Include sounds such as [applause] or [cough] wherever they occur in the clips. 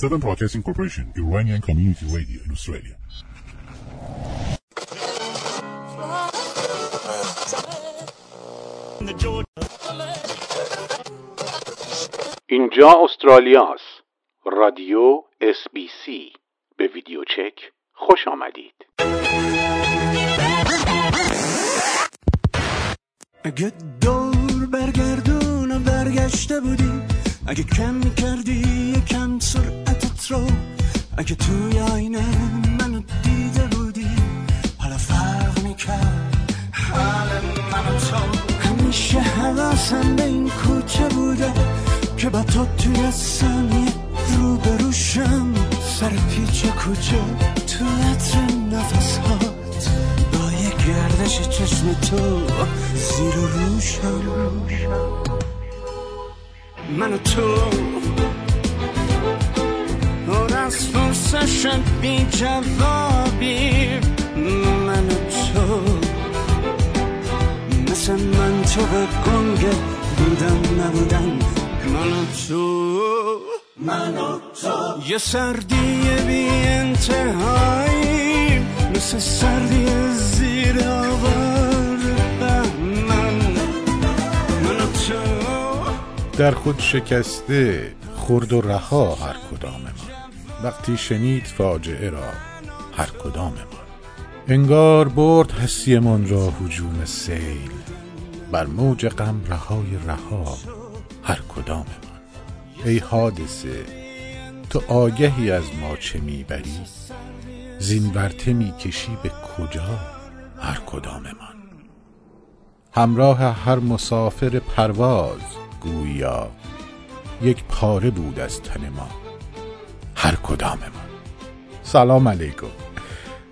Seven Broadcasting Corporation, Iranian Community Radio in Australia. اینجا استرالیا است. رادیو اس بی سی به ویدیو چک خوش آمدید. اگه دور برگردونم برگشته بودی اگه کم کردی یکم سرعتت رو. اگه توی آینه منو دیده بودی حالا فرق می‌کرد. حال منو تو. همیشه حواسم به این کوچه بوده که با تو توی ثانیه رو بروشم سر پیچ کوچه تو عطر نفس هات با یه گردش چشم تو زیر روشم. من و تو. پر از فرسشم بی جوابی من و تو. مثل من تو به گنگ بودم نبودن من و تو. من و تو. یه سردی بی انتهایی مثل سردی زیر آوار در خود شکسته خرد و رها هر کدام ما. وقتی شنید فاجعه را هر کدام ما. انگار برد هستیمان را هجوم سیل. بر موج غم رهای رها هر کدام ما. ای حادثه تو آگهی از ما چه می‌بری؟ زین ورته می‌کشی به کجا هر کدام ما؟ همراه هر مسافر پرواز گویا یک پاره بود از تن ما. هر کدام ما. سلام علیکم.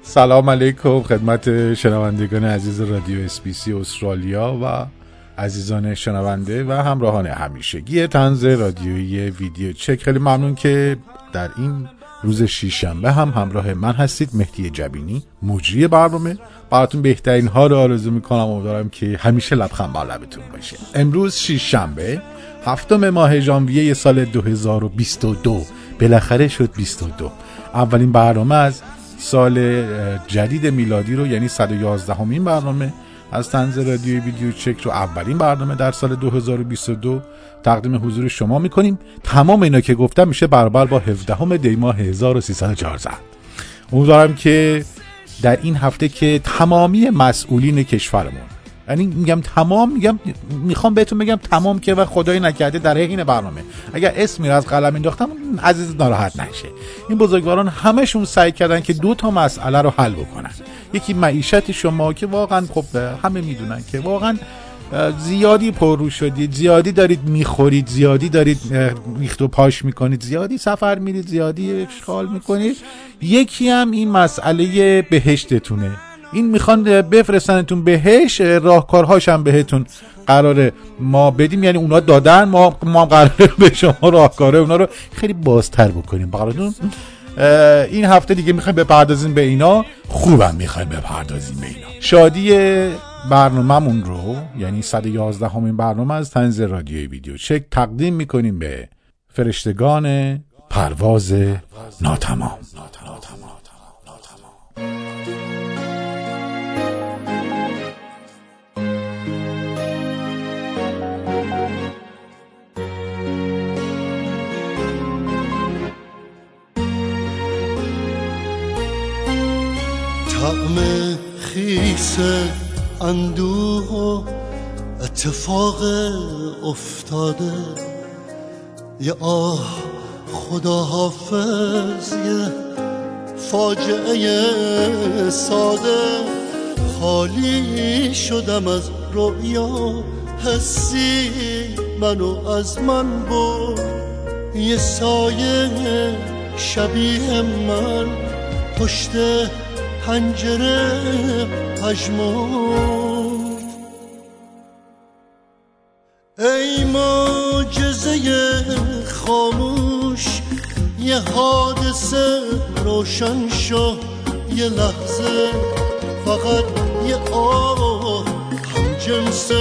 سلام علیکم خدمت شنوندگان عزیز رادیو اسپیسی استرالیا و عزیزان شنونده و همراهان همیشگی تنز رادیویی ویدیو چک. خیلی ممنون که در این روز شیشنبه هم همراه من هستید مهدی جبینی مجری برنامه. براتون بهترین ها رو آرزو می‌کنم امیدوارم که همیشه لبخند بر لبتون باشه. امروز شیشنبه هفتم ماه ژانویه سال 2022 بالاخره شد 22 اولین برنامه از سال جدید میلادی رو یعنی 111 همین برنامه. از تنز رادیوی ویدیو چک رو اولین برنامه در سال 2022 تقدیم حضور شما می‌کنیم. تمام اینا که گفتم میشه برابر با 17 دی ماه 1314 امیدوارم که در این هفته که تمامی مسئولین کشورمون یعنی میگم تمام میگم می‌خوام بهتون بگم تمام که و خدای نکرده در حین برنامه. اگر اسمی رو از قلم انداختم عزیز ناراحت نشه. این بزرگواران همشون سعی کردن که دو تا مسئله رو حل بکنن. یکی معیشت شما که واقعا خب همه می‌دونن که واقعا زیادی پررو شدید زیادی دارید می‌خورید زیادی دارید ریخت و پاش می‌کنید زیادی سفر میرید زیادی اشغال می‌کنید. یکی هم این مسئله بهشتتونه. این می‌خوان بفرستنتون بهش راهکارهاش هم بهتون قراره ما بدیم. یعنی اونا دادن ما ما قراره به شما راهکاره اونا رو خیلی بازتر بکنیم. براتون این هفته دیگه می‌خوایم بپردازیم به اینا. خوبم می‌خوایم بپردازیم به اینا. شادی برنامهمون رو یعنی 111 همین برنامه از تنز رادیوی ویدیو چک تقدیم می‌کنیم به فرشتگان پرواز ناتمام. طعم خیس اندوه و اتفاق افتاده. یه آه خدا حافظ یه فاجعه ساده. خالی شدم از رویا حسی منو از من برد. یه سایه شبیه من پشت پنجره پژمرد ای معجزه خاموش یه حادثه روشن شو. یه لحظه فقط یه آه هم جنس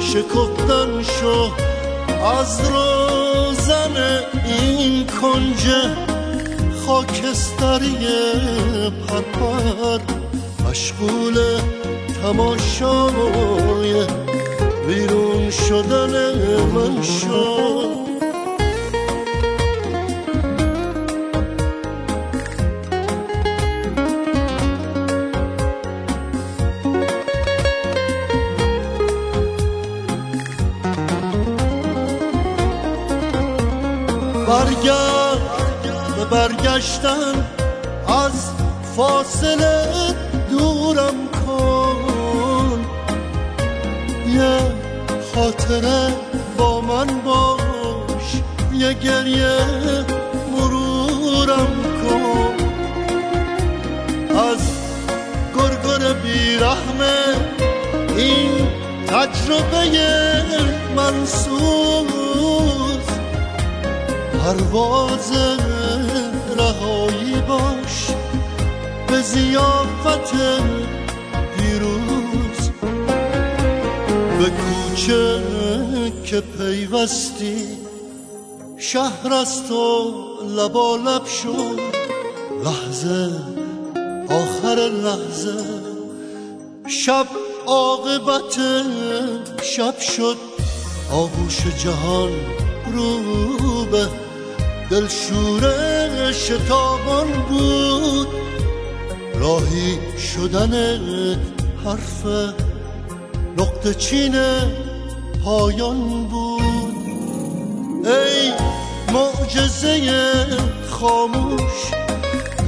شکفتن شو. از روزن این کنج خاکستری پرپر مشغول تماشای بیرون شدن من شد. برگشتن از فاصله دورم کن. یه خاطره با من باش یه گریه مرورم کن. از گرگر بیرحمه این تجربه منصور پرواز به زیافت پیروز به کوچه که پیوستی شهر است و لبا لب شد. لحظه آخر لحظه. شب عاقبت شب شد. آغوش جهان رو به دلشور شتابان بود. راهی شدن حرف نقطه چین پایان بود. ای معجزه خاموش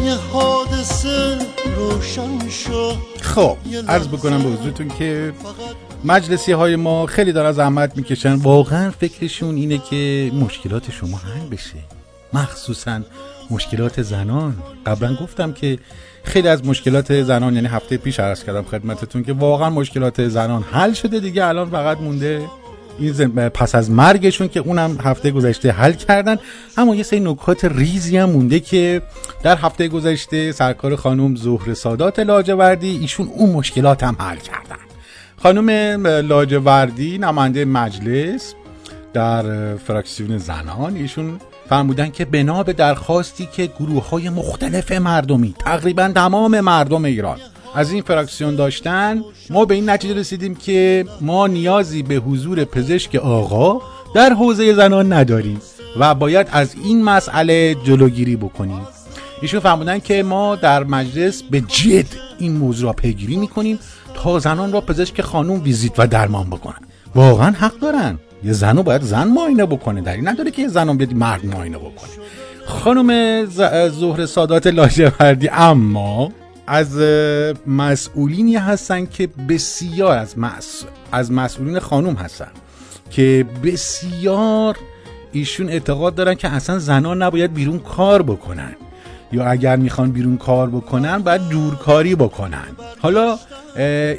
یه حادثه روشن شد. خب عرض بکنم به حضورتون که مجلسی های ما خیلی دارن زحمت می‌کشن. واقعا فکرشون اینه که مشکلات شما حل بشه. مخصوصا مشکلات زنان. قبلا گفتم که خیلی از مشکلات زنان یعنی هفته پیش عرض کردم خدمتتون که واقعا مشکلات زنان حل شده دیگه الان فقط مونده این پس از مرگشون که اونم هفته گذشته حل کردن. اما یه سری نکات ریزی هم مونده که در هفته گذشته سرکار خانم زهر سادات لاجوردی ایشون اون مشکلات هم حل کردن. خانم لاجوردی نماینده مجلس در فراکسیون زنان ایشون فرمودن که بنا به درخواستی که گروه های مختلف مردمی تقریبا تمام مردم ایران از این فراکسیون داشتن ما به این نتیجه رسیدیم که ما نیازی به حضور پزشک آقا در حوزه زنان نداریم و باید از این مسئله جلوگیری بکنیم. ایشون فرمودن که ما در مجلس به جد این موضوع را پیگیری می‌کنیم تا زنان را پزشک خانوم ویزیت و درمان بکنن. واقعا حق دارن. یه زنو باید زن معاینه بکنه. این نداره که یه زنم بیاد مرد معاینه بکنه. خانم ظهر سادات لاجوردی اما از مسئولینی هستن که بسیار از, مس... از مسئولین خانوم هستن که بسیار ایشون اعتقاد دارن که اصلا زنان نباید بیرون کار بکنن. یا اگر می‌خوان بیرون کار بکنن باید دورکاری بکنن. حالا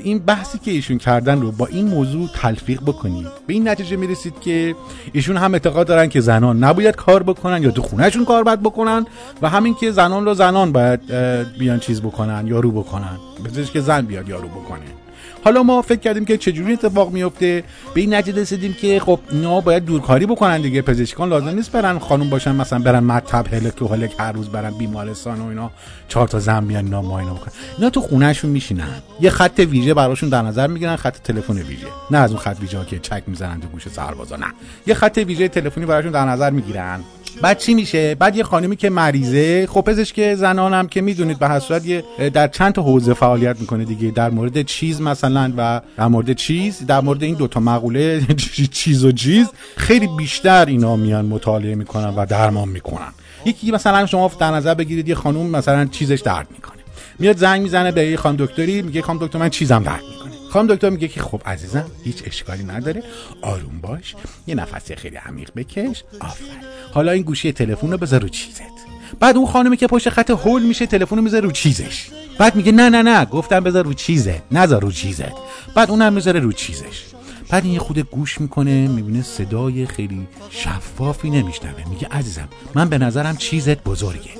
این بحثی که ایشون کردن رو با این موضوع تلفیق بکنید. به این نتیجه می‌رسید که ایشون هم اعتقاد دارن که زنان نباید کار بکنن یا تو خونهشون کار باید بکنن و همین که زنان رو زنان باید بیان چیز بکنن یارو بکنن. بذارش که زن بیاد یارو بکنه. حالا ما فکر کردیم که چجوری اتفاق میفته؟ به این نتیجه رسیدیم که خب اینا باید دورکاری بکنن دیگه. پزشکان لازم نیست برن خانم باشن مثلا برن مطب هلک و هلک هر روز برن بیمارستان و اینا چهار تا زن بیان اینا بکنن اینا تو خونهشون میشینن. یه خط ویژه براشون در نظر می‌گیرن خط تلفن ویژه. نه از اون خط ویژه که چک می‌زنن تو گوش سربازا نه. یه خط ویژه تلفنی براشون در نظر می‌گیرن. بعد چی میشه؟ بعد یه خانمی که مریضه خب پزشک زنانم که می‌دونید به صورت یه در چند تا حوزه فعالیت می‌کنه دیگه در مورد چیز مثلا و در مورد چیز در مورد این دوتا مقوله [laughs] چیز و چیز خیلی بیشتر اینا میان مطالعه می‌کنن و درمان می‌کنن. یکی مثلا شما در نظر بگیرید یه خانم مثلا چیزش درد می‌کنه. میاد زنگ می‌زنه به یه خانم دکتری میگه خانم دکتر من چیزم درد می‌کنه. خانم دکتر میگه که خب عزیزم هیچ اشکالی نداره. آروم باش. یه نفسی خیلی عمیق بکش. آفر حالا این گوشی تلفن رو بذار رو چیزت. بعد اون خانمی که پشت خط هول میشه تلفن رو می‌ذاره رو چیزش. بعد میگه نه نه نه گفتم بذار رو چیزه نذار رو چیزت. بعد اونم می‌ذاره رو چیزش. بعد این خود گوش می‌کنه می‌بینه صدای خیلی شفافی نمیشنوه. میگه عزیزم من به نظرم چیزت بزرگه.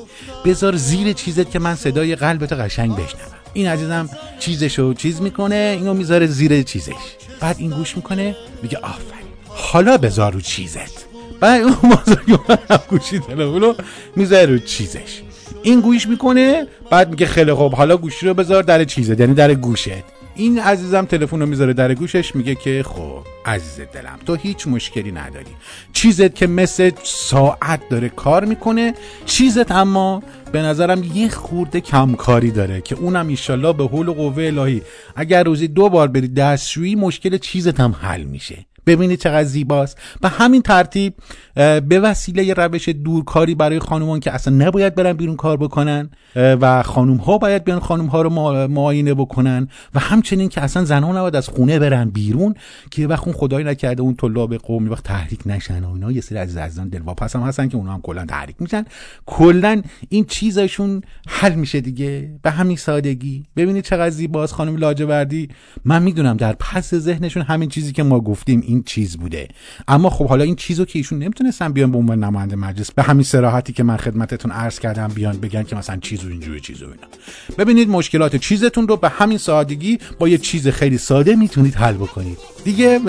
بذار زیر چیزت که من صدای قلبت قشنگ بشنوم. این عزیزم چیزشو چیز می‌کنه اینو می‌ذاره زیر چیزش. بعد این گوش می‌کنه میگه آفرین. حالا بذار رو چیزت. بعد اون بزرگوار گوشی تلفن می‌ذاره رو چیزش. این گوش می‌کنه بعد میگه خیلی خوب حالا گوشی رو بذار در چیزه یعنی در گوشت. این عزیزم تلفن رو می‌ذاره در گوشش میگه که خب. عزیز دلم تو هیچ مشکلی نداری. چیزت که مثل ساعت داره کار می‌کنه چیزت اما به نظرم یه خورده کمکاری داره که اونم ایشالله به حول و قوه الهی. اگر روزی دو بار بری دستشویی مشکل چیزت هم حل میشه. ببینید چقدر زیباست. به همین ترتیب به وسیله روش دورکاری برای خانومان که اصلا نباید برن بیرون کار بکنن و خانوم ها باید بیان خانوم ها رو معاینه بکنن و همچنین که اصلا زنان نباید از خونه برن بیرون که اون خدای نکرده اون طلاب قومی وقت تحریک نشن و اینا. یه سری از عزیزان دلواپس هم هستن که اونا هم کلا تحریک میشن. کلا این چیزشون حل میشه دیگه. به همین سادگی. ببینید چقدر زیباست خانم لاجوردی. من می‌دونم در پس ذهنشون همین چیزی که ما گفتیم این چیز بوده. اما خب حالا این چیزو که ایشون نمی‌تونستن بیان به عنوان نماینده مجلس به همین صراحتی که من خدمتتون عرض کردم بیان بگن که مثلا چیزو اینجوری چیزو اینا. ببینید مشکلات چیزتون رو به همین سادگی با یه چیز خیلی ساده می‌تونید حل بکنید. دیگه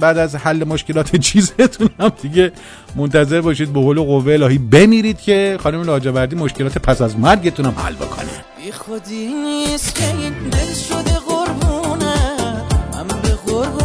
بعد از حل مشکلات [laughs] چیزتون هم دیگه منتظر باشید به قول قوه الهی بمیرید که خانم لاجوردی مشکلات پس از مرگتون هم حل بکنه. بی خودی نیست که این دل شده قربونه. من به قربون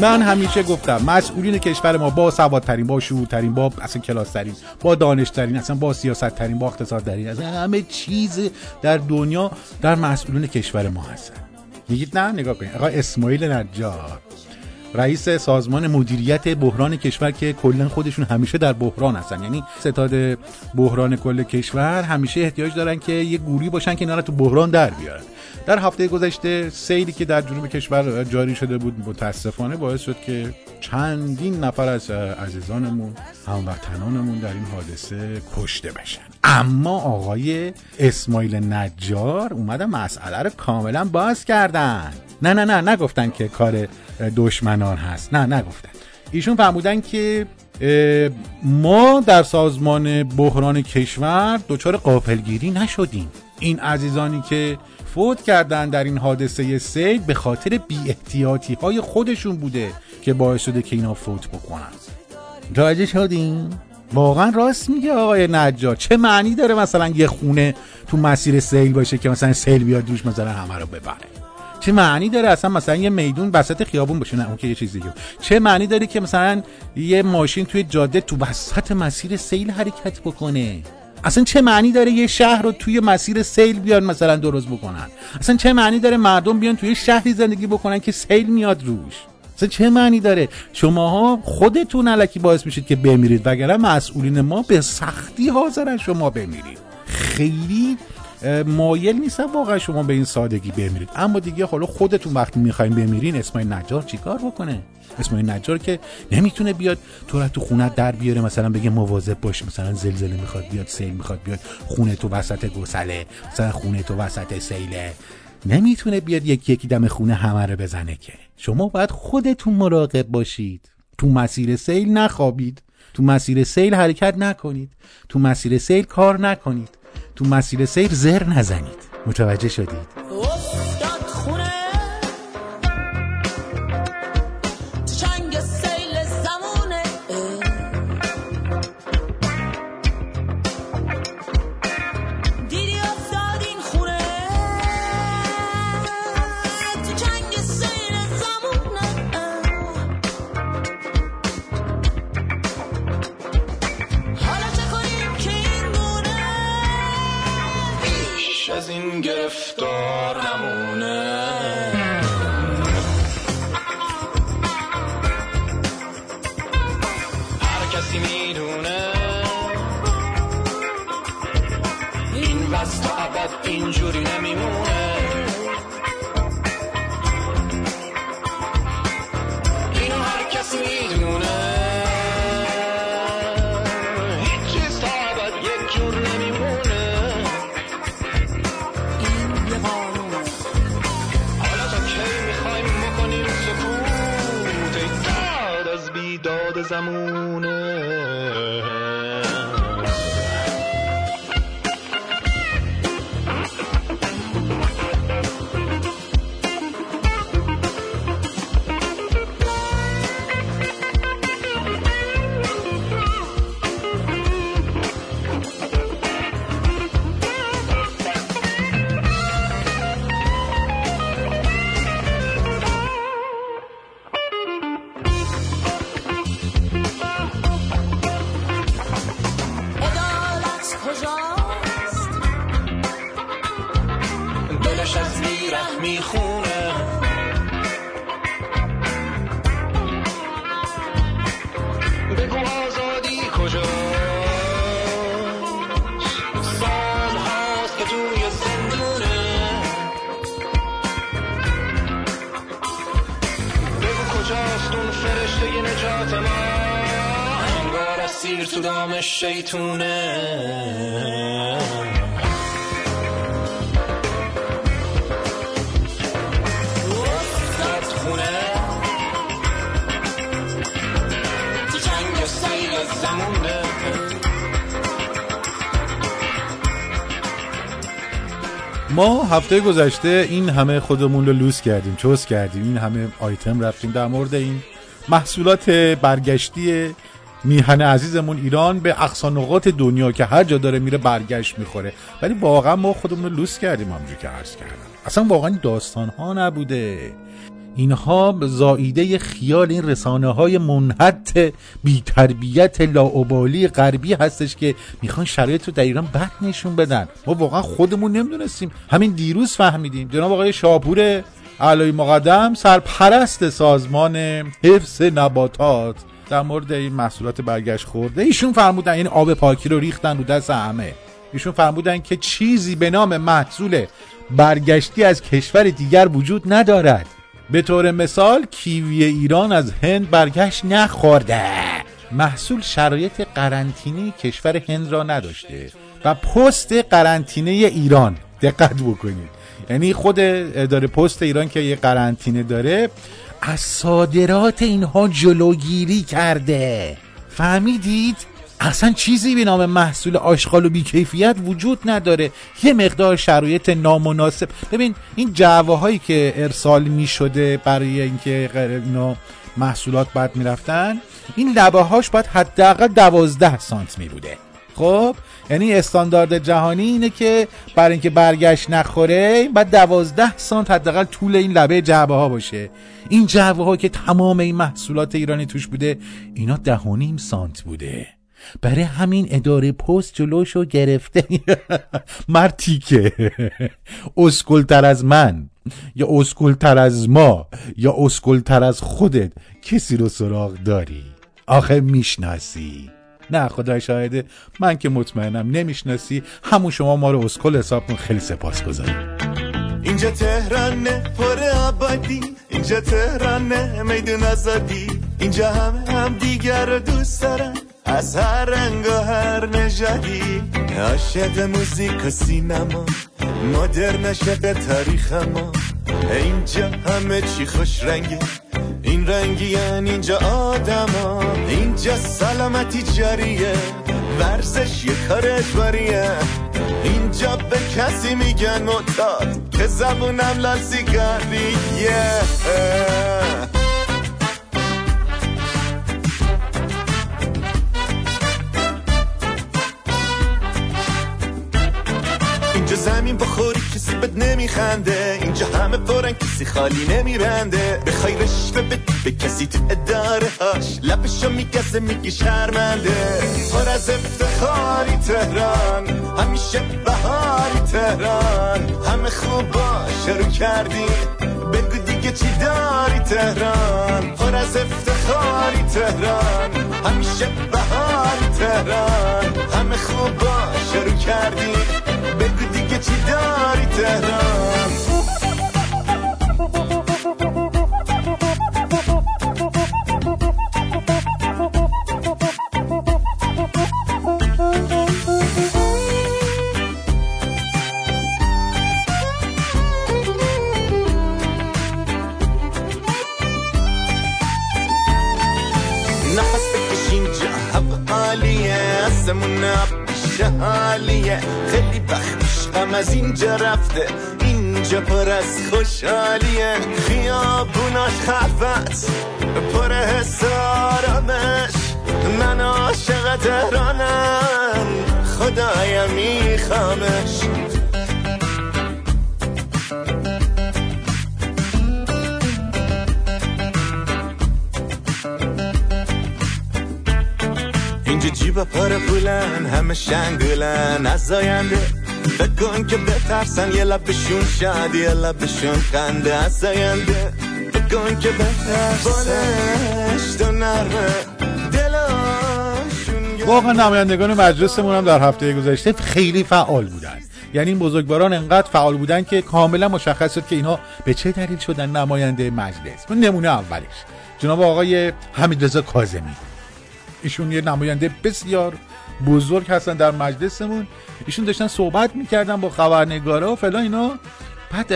من همیشه گفتم مسئولین کشور ما با سوادترین با شعورترین با اصلا کلاسترین با دانشترین اصلا با سیاستترین با اقتصادترین از همه چیز در دنیا در مسئولین کشور ما هستن. میگید نه؟ نگاه کنید. آقا اسماعیل نجار رئیس سازمان مدیریت بحران کشور که کلا خودشون همیشه در بحران هستن. یعنی ستاد بحران کل کشور همیشه احتیاج دارن که یه گوری باشن که اینا تو بحران در بیارن. در هفته گذشته سیلی که در جنوب کشور جاری شده بود متاسفانه باعث شد که چندین نفر از عزیزانمون هموطنانمون در این حادثه کشته بشن. اما آقای اسماعیل نجار اومدن مسئله رو کاملا باز کردن. نه نه نه نگفتن که کار دشمنان هست. نه نگفتن. ایشون فرمودن که ما در سازمان بحران کشور دچار قافلگیری نشدیم. این عزیزانی که فوت کردن در این حادثه سیل به خاطر بی احتیاطی های خودشون بوده که باعث شده که اینا فوت بکنن. متوجه شدین واقعا راست میگه آقای نجار. چه معنی داره مثلا یه خونه تو مسیر سیل باشه که مثلا سیل بیاد روش مثلا همه رو ببره؟ چه معنی داره اصلا مثلا یه میدون وسط خیابون باشه؟ نه اون که یه چیز دیگه چه معنی داره که مثلا یه ماشین توی جاده تو وسط مسیر سیل حرکت بکنه؟ اصلا چه معنی داره یه شهر رو توی مسیر سیل بیان مثلا درست بکنن؟ اصلا چه معنی داره مردم بیان توی شهری زندگی بکنن که سیل میاد روش؟ اصلا چه معنی داره؟ شماها خودتون علکی باعث میشید که بمیرید وگرنه مسئولین ما به سختی حاضرن شما بمیرید. خیلی مایل نیستم واقعا شما به این سادگی بمیرید. اما دیگه حالا خودتون وقتی می‌خواین بمیرین اسماعیل نجار چیکار بکنه؟ اسماعیل نجار که نمی‌تونه بیاد تو تو خونه در بیاره مثلا بگه مواظب باش مثلا زلزله می‌خواد بیاد سیل می‌خواد بیاد خونه تو وسط گسله مثلا خونه تو وسط سیله. نمی‌تونه بیاد یکی یکی دم خونه همه رو بزنه که. شما باید خودتون مراقب باشید. تو مسیر سیل نخوابید. تو مسیر سیل حرکت نکنید. تو مسیر سیل کار نکنید. تو مسیر سیل زر نزنید. متوجه شدید. ما هفته گذشته این همه خودمون رو لوس کردیم چوس کردیم. این همه آیتم رفتیم در مورد این محصولات برگشتی میهن عزیزمون ایران به اقصا نقاط دنیا که هر جا داره میره برگشت می‌خوره. ولی واقعا ما خودمون رو لوس کردیم همونجور که عرض کردم. اصلا واقعا داستان ها نبوده. اینها زائیده خیال این رسانه های منحط بی تربیت لاعبالی غربی هستش که می‌خوان شرایط رو در ایران بد نشون بدن. ما واقعا خودمون نمی‌دونستیم. همین دیروز فهمیدیم. جناب آقای شاپور علای مقدم سرپرست سازمان حفظ نباتات. در مورد این محصولات برگشت خورده ایشون فرمودن این آب پاکی رو ریختن رو دست همه. ایشون فرمودن که چیزی به نام محصول برگشتی از کشور دیگر وجود ندارد. به طور مثال کیوی ایران از هند برگشت نخورده. محصول شرایط قرنطینه کشور هند را نداشته و پست قرنطینه ایران. دقت بکنید. یعنی خود اداره پست ایران که یه قرنطینه داره از صادرات اینها جلوگیری کرده. فهمیدید؟ اصلا چیزی به نام محصول آشغال و بیکیفیت وجود نداره. یه مقدار شرایط نامناسب. ببین این جعوه هایی که ارسال می شده برای اینکه اینا محصولات بعد می رفتن این لبه هاش باید حداقل دوازده سانت می بوده خب؟ یعنی استاندارد جهانی اینه که برای اینکه برگشت نخوره بعد دوازده سانت حداقل طول این لبه جعبه ها باشه. این جعبه ها که تمام این محصولات ایرانی توش بوده اینا ده و سانت بوده. برای همین اداره پست جلوشو گرفته. [laughs] مرتی که اسکلتر از من یا اسکلتر از ما یا اسکلتر از خودت کسی رو سراغ داری؟ آخه می‌شناسی. نه خدا شاهده من که مطمئنم نمی‌شناسی. همون شما ما رو اسکل حساب کن خیلی سپاس گذاریم اینجا تهرانه پر آبادی. اینجا تهرانه میدون آزادی. اینجا همه هم دیگر رو دوست دارن از هر رنگ و هر نژادی عاشق موزیک و سینما مدرن عاشق تاریخ ما اینجا همه چی خوش رنگه این رنگی اینجا آدما. اینجا سلامتی جاریه ورزش یه کار اجباریه. اینجا به کسی میگن معتاد که زبونم لاسیگاریه اینجا زمین بخوری کسی بد نمیخنده. اینجا همه پرن کسی خالی نمیبنده. بخوای رشوه بدی به کسی تو اداره هاش. لبشو میگزه میگی شرمنده. پر از افتخاری تهران همیشه بهاری تهران. همه خوب شروع کردی. بگو دیگه چی داری تهران؟ پر از افتخاری تهران همیشه بهاری تهران. همه بترسن یه لبشون شاد یه لبشون خنده. از آینده فکر کن که بترسن تو نرمه. واقعا نمایندگان مجلسمون هم در هفته گذشته خیلی فعال بودن. یعنی این بزرگواران انقدر فعال بودن که کاملا مشخص شد که اینها به چه دلیل شدن نماینده مجلس. اون نمونه اولش. جناب آقای حمیدرضا کاظمی. ایشون یه نماینده بسیار بزرگ هستن در مجلسمون. ایشون داشتن صحبت می‌کردن با خبرنگارا و فلان اینا. بعد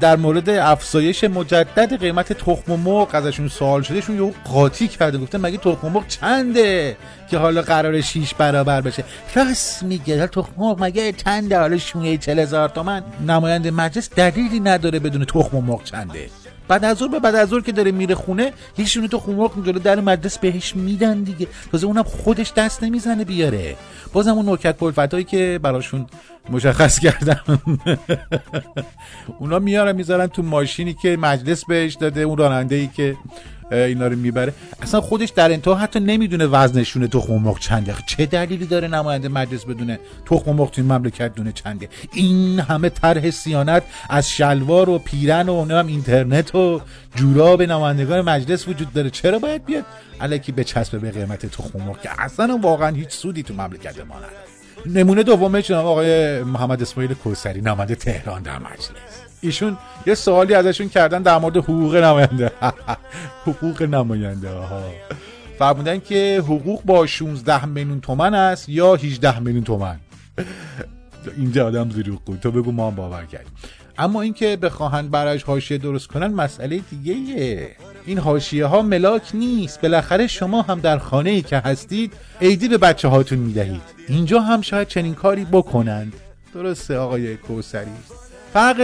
در مورد افزایش مجدد قیمت تخم مرغ ازشون سوال شده ایشون یهو قاطی کرده گفته مگه تخم مرغ چنده که حالا قرار شیش برابر بشه؟ راست میگه تخم مرغ مگه چنده؟ حالا شونه چل هزار تومن. نماینده مجلس دلیلی نداره بدون تخم مرغ چنده. بعد از ظهر به بعد از ظهر که داره میره خونه یه تو خمرق جلو در مجلس بهش میدن دیگه. تازه اونم خودش دست نمی‌زنه بیاره. بازم اون نوکت پلفتایی که براشون مشخص [laughs] کردن اونا میارن می‌ذارن تو ماشینی که مجلس بهش داده اون راننده ای که اینا رو می‌بره. اصلا خودش در انتها حتی نمی‌دونه وزنشون تخم مرغ چنده. چه دلیلی داره نماینده مجلس بدونه تخم مرغ تو این مملکت دونه چنده؟ این همه طرح سیانت از شلوار و پیرن و نمی‌دونم اینترنت و جوراب نمایندگان مجلس وجود داره. چرا باید بیاد الکی به چسب به قیمت تخم مرغ که اصلا واقعا هیچ سودی تو مملکت ما نداره. نمونه دومه جناب آقای محمد اسماعیل کوسری نماینده تهران در مجلس. ایشون یه سوالی ازشون کردن در مورد حقوق نماینده. [laughs] حقوق نماینده ها فرمودن که حقوق با 16 میلیون تومن است یا 18 میلیون تومن. اینجا آدم دروغ گفت تو بگو ما هم باور کردیم. اما اینکه بخواهن برایش حاشیه درست کنن مسئله دیگه ایه. این حاشیه ها ملاک نیست. بالاخره شما هم در خانه ای که هستید عیدی به بچه هاتون می‌دهید. اینجا هم شاید چنین کاری بکنند. درسته آقای کوسری؟ فرق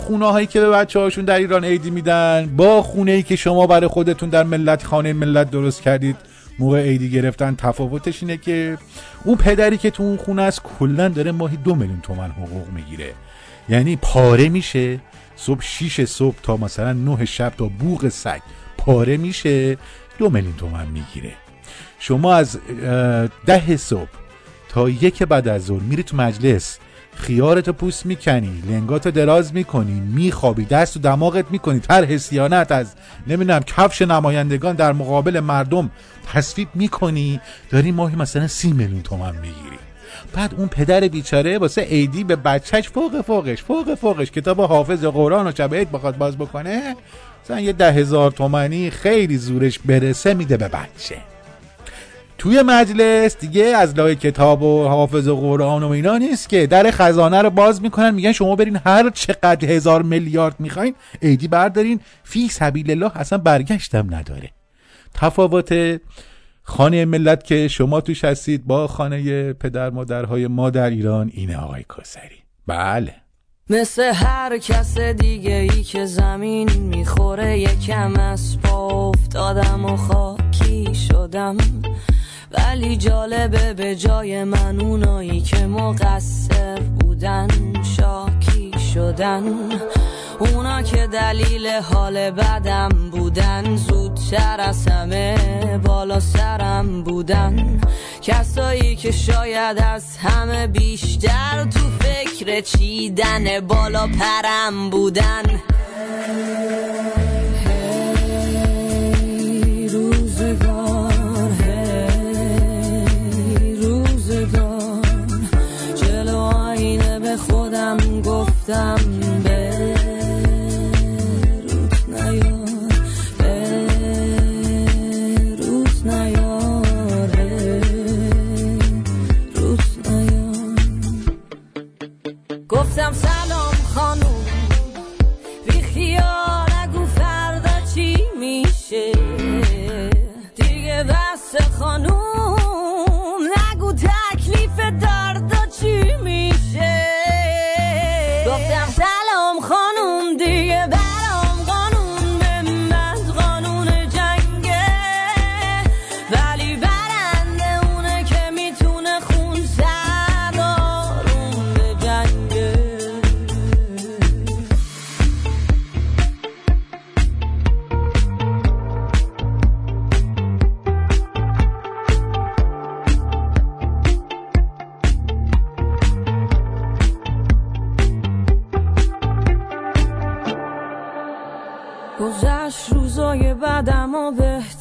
خونه هایی که به بچه هاشون در ایران عیدی میدن با خونه ای که شما برای خودتون در ملت خانه ملت درست کردید موقع عیدی گرفتن تفاوتش اینه که اون پدری که تو اون خونه است کلا داره ماهی دو میلیون تومن حقوق می‌گیره. یعنی پاره میشه. صبح شیش صبح تا مثلا نه شب تا بوغ سگ. پاره میشه دو میلیون تومن می‌گیره. شما از ده صبح تا یک بعد از ظهر میری تو مجلس. خیارتو پوست می‌کنی لنگاتو دراز می‌کنی میخوابی دست و دماغت می‌کنی طرح سیانت از نمی‌دونم کفش نمایندگان در مقابل مردم تصویب می‌کنی. داری ماهی مثلا سی میلیون تومن می‌گیری. بعد اون پدر بیچاره واسه ایدی به بچهش فوق فوقش فوق فوقش کتاب حافظ قرآن و شب عید بخواد باز بکنه مثلا یه ده هزار تومنی خیلی زورش برسه میده به بچه. توی مجلس دیگه از لای کتاب و حافظ و قرآن و اینا نیست که در خزانه رو باز می‌کنن میگن شما برین هر چقدر هزار میلیارد می‌خواین ایدی بردارین. فی سبیل الله اصلا برگشتم نداره. تفاوت خانه ملت که شما توش هستید با خانه پدر مادرهای ما در ایران اینه آقای کسری. بله. مثل هر کس دیگه ای که زمین می‌خوره یکم از پا افتادم و خاکی شدم. ولی جالبه به جای من اونایی که مقصر بودن شاکی شدن. اونا که دلیل حال بدم بودن زودتر از همه بالا سرم بودن. کسایی که شاید از همه بیشتر تو فکر چیدن بالا پرم بودن. هی روزگار. گفتم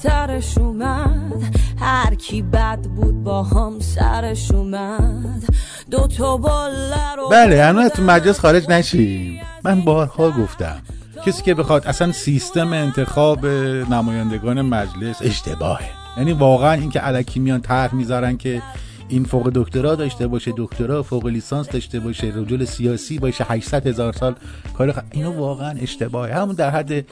بهترش اومد. هر کی بد بود با هم سرش اومد. دو تا رو بله هنوز تو مجلس خارج نشیم. من بارها گفتم کسی که بخواد اصلا سیستم انتخاب نمایندگان مجلس اشتباهه. یعنی واقعا اینکه علکی میان طرح می‌ذارن که این فوق دکترا داشته باشه دکترا فوق لیسانس داشته باشه رجل سیاسی باشه 800 هزار سال کار خ... اینو واقعا اشتباهه. همون در حد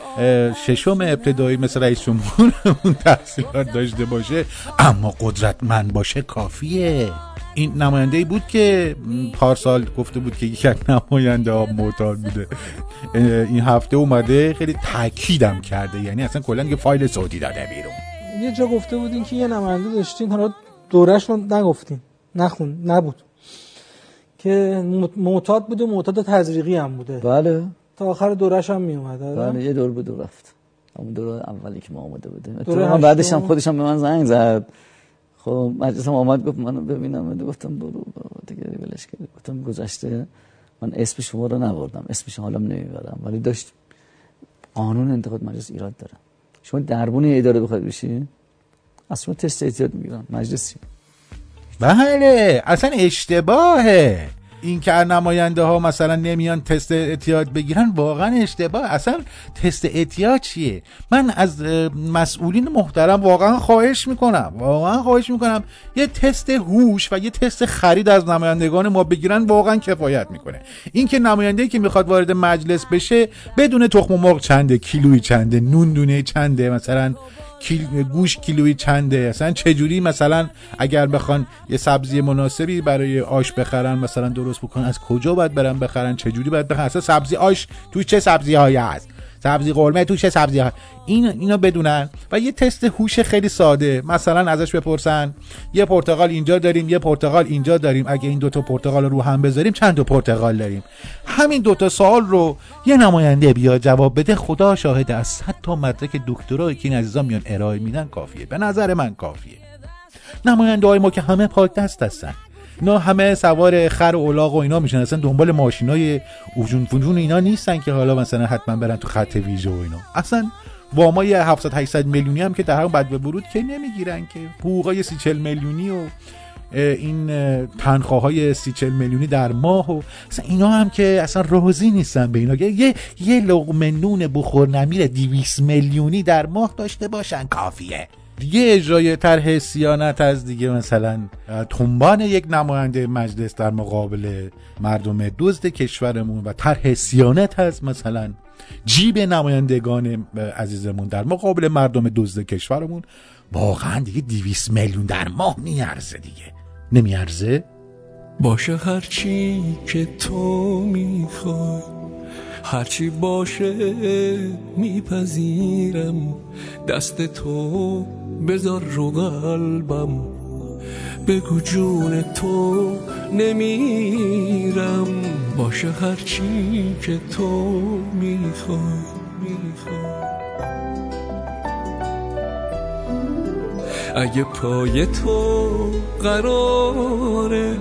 ششم ابتدایی مثل رئیس جمهور [laughs] اون تحصیلات داشته باشه اما قدرتمند باشه کافیه. این نماینده ای بود که پارسال گفته بود که یکی از نماینده ها معتاد بوده. این هفته اومده خیلی تاکیدم کرده. یعنی اصلا کلا یه فایل صوتی داده بیرون. یه جا گفته بودین که یه نماینده داشتین حالا دورش رو نگفتین نخون نبود. که معتاد بوده معتاد تزریقی هم بوده. بله. تا آخر دورش هم می اومد بله یه دور بود و رفت. همون دور اولی که ما آمده بودیم. دور هشتم. بعدش هم خودش هم به من زنگ زد. خب مجلس هم آمد گفت منو ببینم. و گفتم برو بابا دیگه ولش کرد گفتم گذشته. من اسم شما رو نبردم. اسم شما حالا نمی‌برم. ولی داشت قانون انتخاب مجلس ایراد داره. شما دربون اداره بخواید بشی؟ از تست احتیاط می‌گیرن مجلسی. بله اصلا اشتباهه. این که نماینده ها مثلا نمیان تست اعتیاد بگیرن واقعا اشتباه. اصلا تست اعتیاد چیه؟ من از مسئولین محترم واقعا خواهش می‌کنم واقعا خواهش می‌کنم یه تست هوش و یه تست خرید از نمایندگان ما بگیرن واقعا کفایت می‌کنه. این که نماینده که می‌خواد وارد مجلس بشه بدون تخم مرغ چنده کیلویی چنده نون دونه چنده مثلا کیل... گوش کیلویی چنده. اصلا چجوری مثلا اگر بخوان یه سبزی مناسبی برای آش بخرن مثلا درست بکنن از کجا باید برن بخرن؟ چجوری باید بخرن؟ اصلا سبزی آش توش چه سبزی هایی هست؟ سبزی قرمه توش چه سبزی ها. این اینو بدونن. و یه تست هوش خیلی ساده. مثلا ازش بپرسن یه پرتقال اینجا داریم یه پرتقال اینجا داریم. اگه این دوتا پرتقال رو هم بذاریم چند تا پرتقال داریم؟ همین دوتا سوال رو یه نماینده بیاد جواب بده. خدا شاهده از 100 تا مدرک دکترایی که این عزیزان میان ارائه میدن. کافیه. به نظر من کافیه. نماینده های ما که همه پاک دست هستن. اینا همه سوار خر و الاغ و اینا میشن اصلا دنبال ماشین های اوجون فنجون اینا نیستن که حالا مثلا حتما برن تو خط ویژه و اینا. اصلا وامای 700 800 میلیونی هم که در بد به برود که نمی‌گیرن که. حقوقای 30 40 میلیونی و این اه، تنخواهای سی چل میلیونی در ماه و اصلا اینا هم که اصلا راضی نیستن به اینا. یه یه لقمه نون بخور نمیر 200 میلیونی در ماه داشته باشن. کافیه. دیگه اجرای طرح سیانت از دیگه مثلا تنبان یک نماینده مجلس در مقابل مردم دزد کشورمون و طرح سیانت از مثلا جیب نمایندگان عزیزمون در مقابل مردم دزد کشورمون. واقعا دیگه دیویس میلیون در ماه میارزه دیگه. نمیارزه؟ باشه هرچی که تو می‌خوای. هرچی باشه میپذیرم. دست تو بذار رو قلبم. بگو جون تو نمیرم. باشه هرچی که تو می‌خوای می‌خوای. اگه پای تو قراره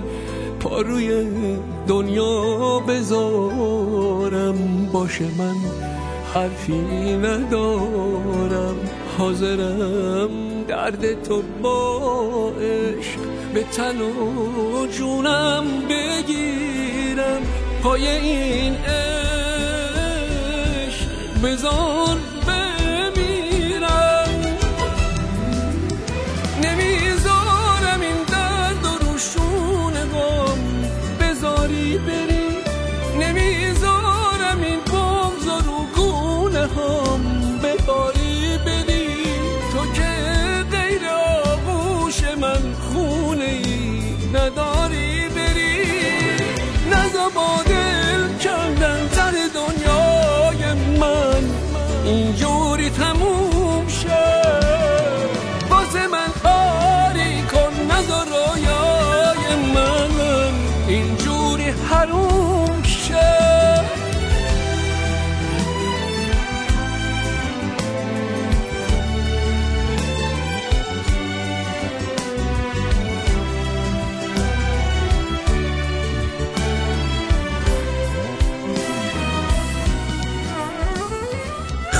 پا روی دنیا بذارم باشه من حرفی ندارم. حاضرم درد تو با عشق به تن و جونم بگیرم. پای این عشق بذار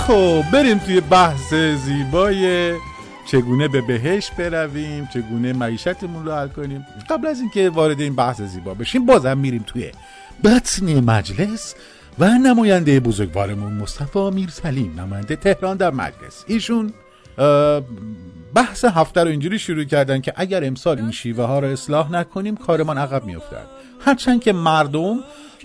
خب بریم توی بحث زیبای چگونه به بهش برویم چگونه معیشتمون رو حل کنیم. قبل از اینکه وارد این بحث زیبا بشیم بازم میریم توی بطن مجلس و نماینده بزرگوارمون مصطفی میرسلیم نماینده تهران در مجلس. ایشون بحث هفته رو اینجوری شروع کردن که اگر امسال این شیوه ها رو اصلاح نکنیم کارمان عقب میافتد. هرچند که مردم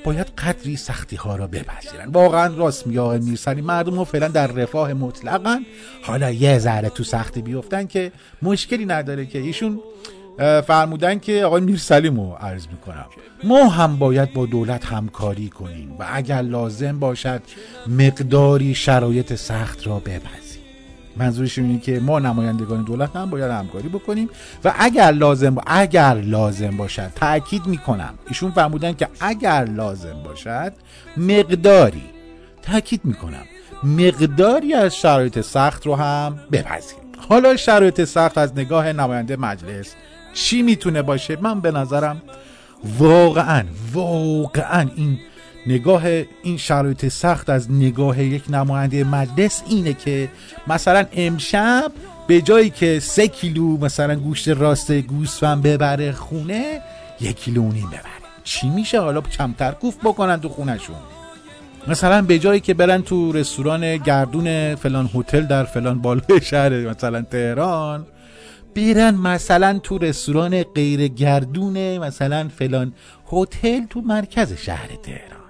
باید قدری سختی ها را بپذیرن. واقعا راست میگه آقای میرسلی مردم فعلا در رفاه مطلقن حالا یه ذره تو سختی بیفتن که مشکلی نداره که. ایشون فرمودن که آقای میرسلیم رو عرض می‌کنم. ما هم باید با دولت همکاری کنیم و اگر لازم باشد مقداری شرایط سخت را بپذیریم. منظورش اینه که ما نمایندگان دولت هم باید همکاری بکنیم و اگر لازم اگر لازم باشد تاکید می‌کنم ایشون فرمودن که اگر لازم باشد مقداری تاکید می‌کنم مقداری از شرایط سخت رو هم بپذیریم. حالا شرایط سخت از نگاه نماینده مجلس چی می‌تونه باشه؟ من به نظرم واقعا واقعا این نگاه این شرایط سخت از نگاه یک نماینده مجلس اینه که مثلا امشب به جایی که سه کیلو مثلا گوشت راست گوسفند ببره خونه یک کیلو نیم ببره. چی میشه؟ حالا کمتر کوف بکنن تو خونشون مثلا به جایی که برن تو رستوران گردون فلان هتل در فلان بالای شهر مثلا تهران برن مثلا تو رستوران غیر گردون مثلا فلان هتل تو مرکز شهر تهران.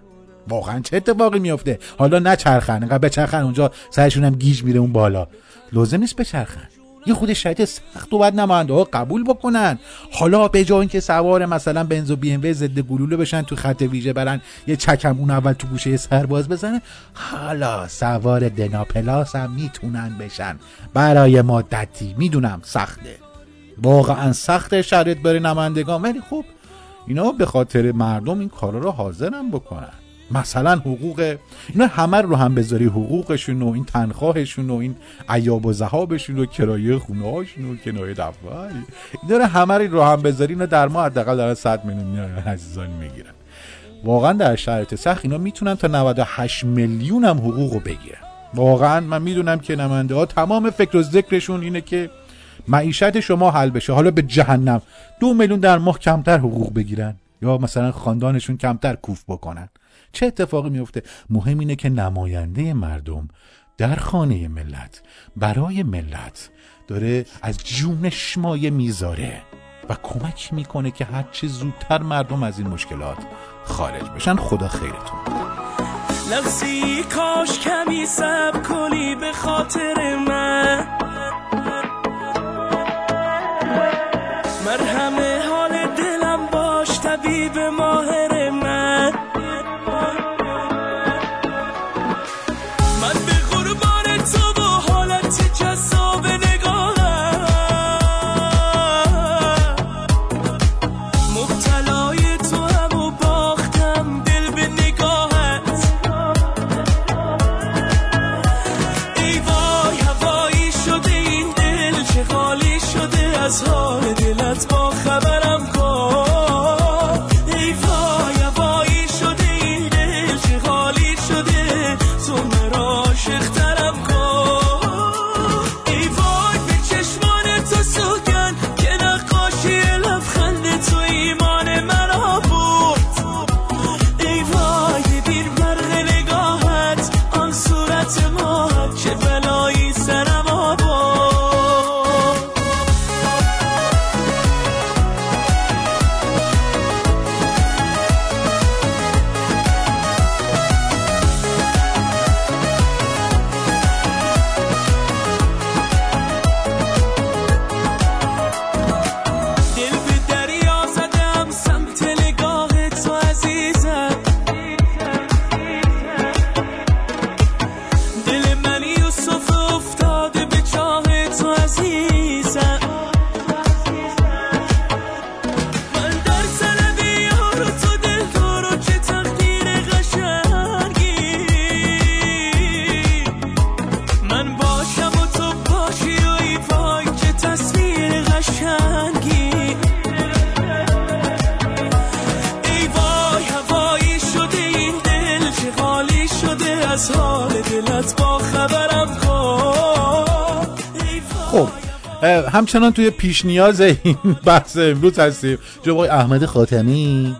واقعا چه اتفاقی میفته حالا نچرخن انقدر بچرخن اونجا سرشون هم گیج میره اون بالا. لازم نیست بچرخن یه خود شرایط سخت و بعد نماینده قبول بکنن. حالا به جای اینکه سوار مثلا بنز و بی ام ضد گلوله بشن تو خط ویژه برن یه چکم اون اول تو گوشه سرباز بزنن حالا سوار دنا پلاس هم می‌تونن بشن. برای مدتی. می‌دونم سخته. واقعا سخت شرایط برای نمایندگان. ولی خب اینا به خاطر مردم این کارا رو حاضرن بکنن. مثلا حقوق اینا همه رو هم بذاری حقوقشون و این تنخواهشون و این عیاب و زهابشون و کرایه خونه هاشون و کنایه دفعه اینا رو همه رو هم بذاری اینا در ما حداقل دارن 100 میلیون عزیزان می‌گیرن. واقعا در شرایط سخت اینا می‌تونن تا 98 میلیون هم حقوق رو بگیرن. واقعا من می‌دونم که نماینده ها تمام فکر و ذکرشون اینه که معیشت شما حل بشه. حالا به جهنم. دو میلیون در ماه کمتر حقوق بگیرن. یا مثلا خاندانشون کمتر کوف بکنن. چه اتفاقی میفته مهم اینه که نماینده مردم در خانه ملت برای ملت داره از جونش مایه می‌ذاره و کمک می‌کنه که هرچه زودتر مردم از این مشکلات خارج بشن. خدا خیرتون. لغزی کاش کمی سب کنی به خاطر من. همچنان توی پیش نیاز این [laughs] بحث امروز هستیم. جناب احمد خاتمی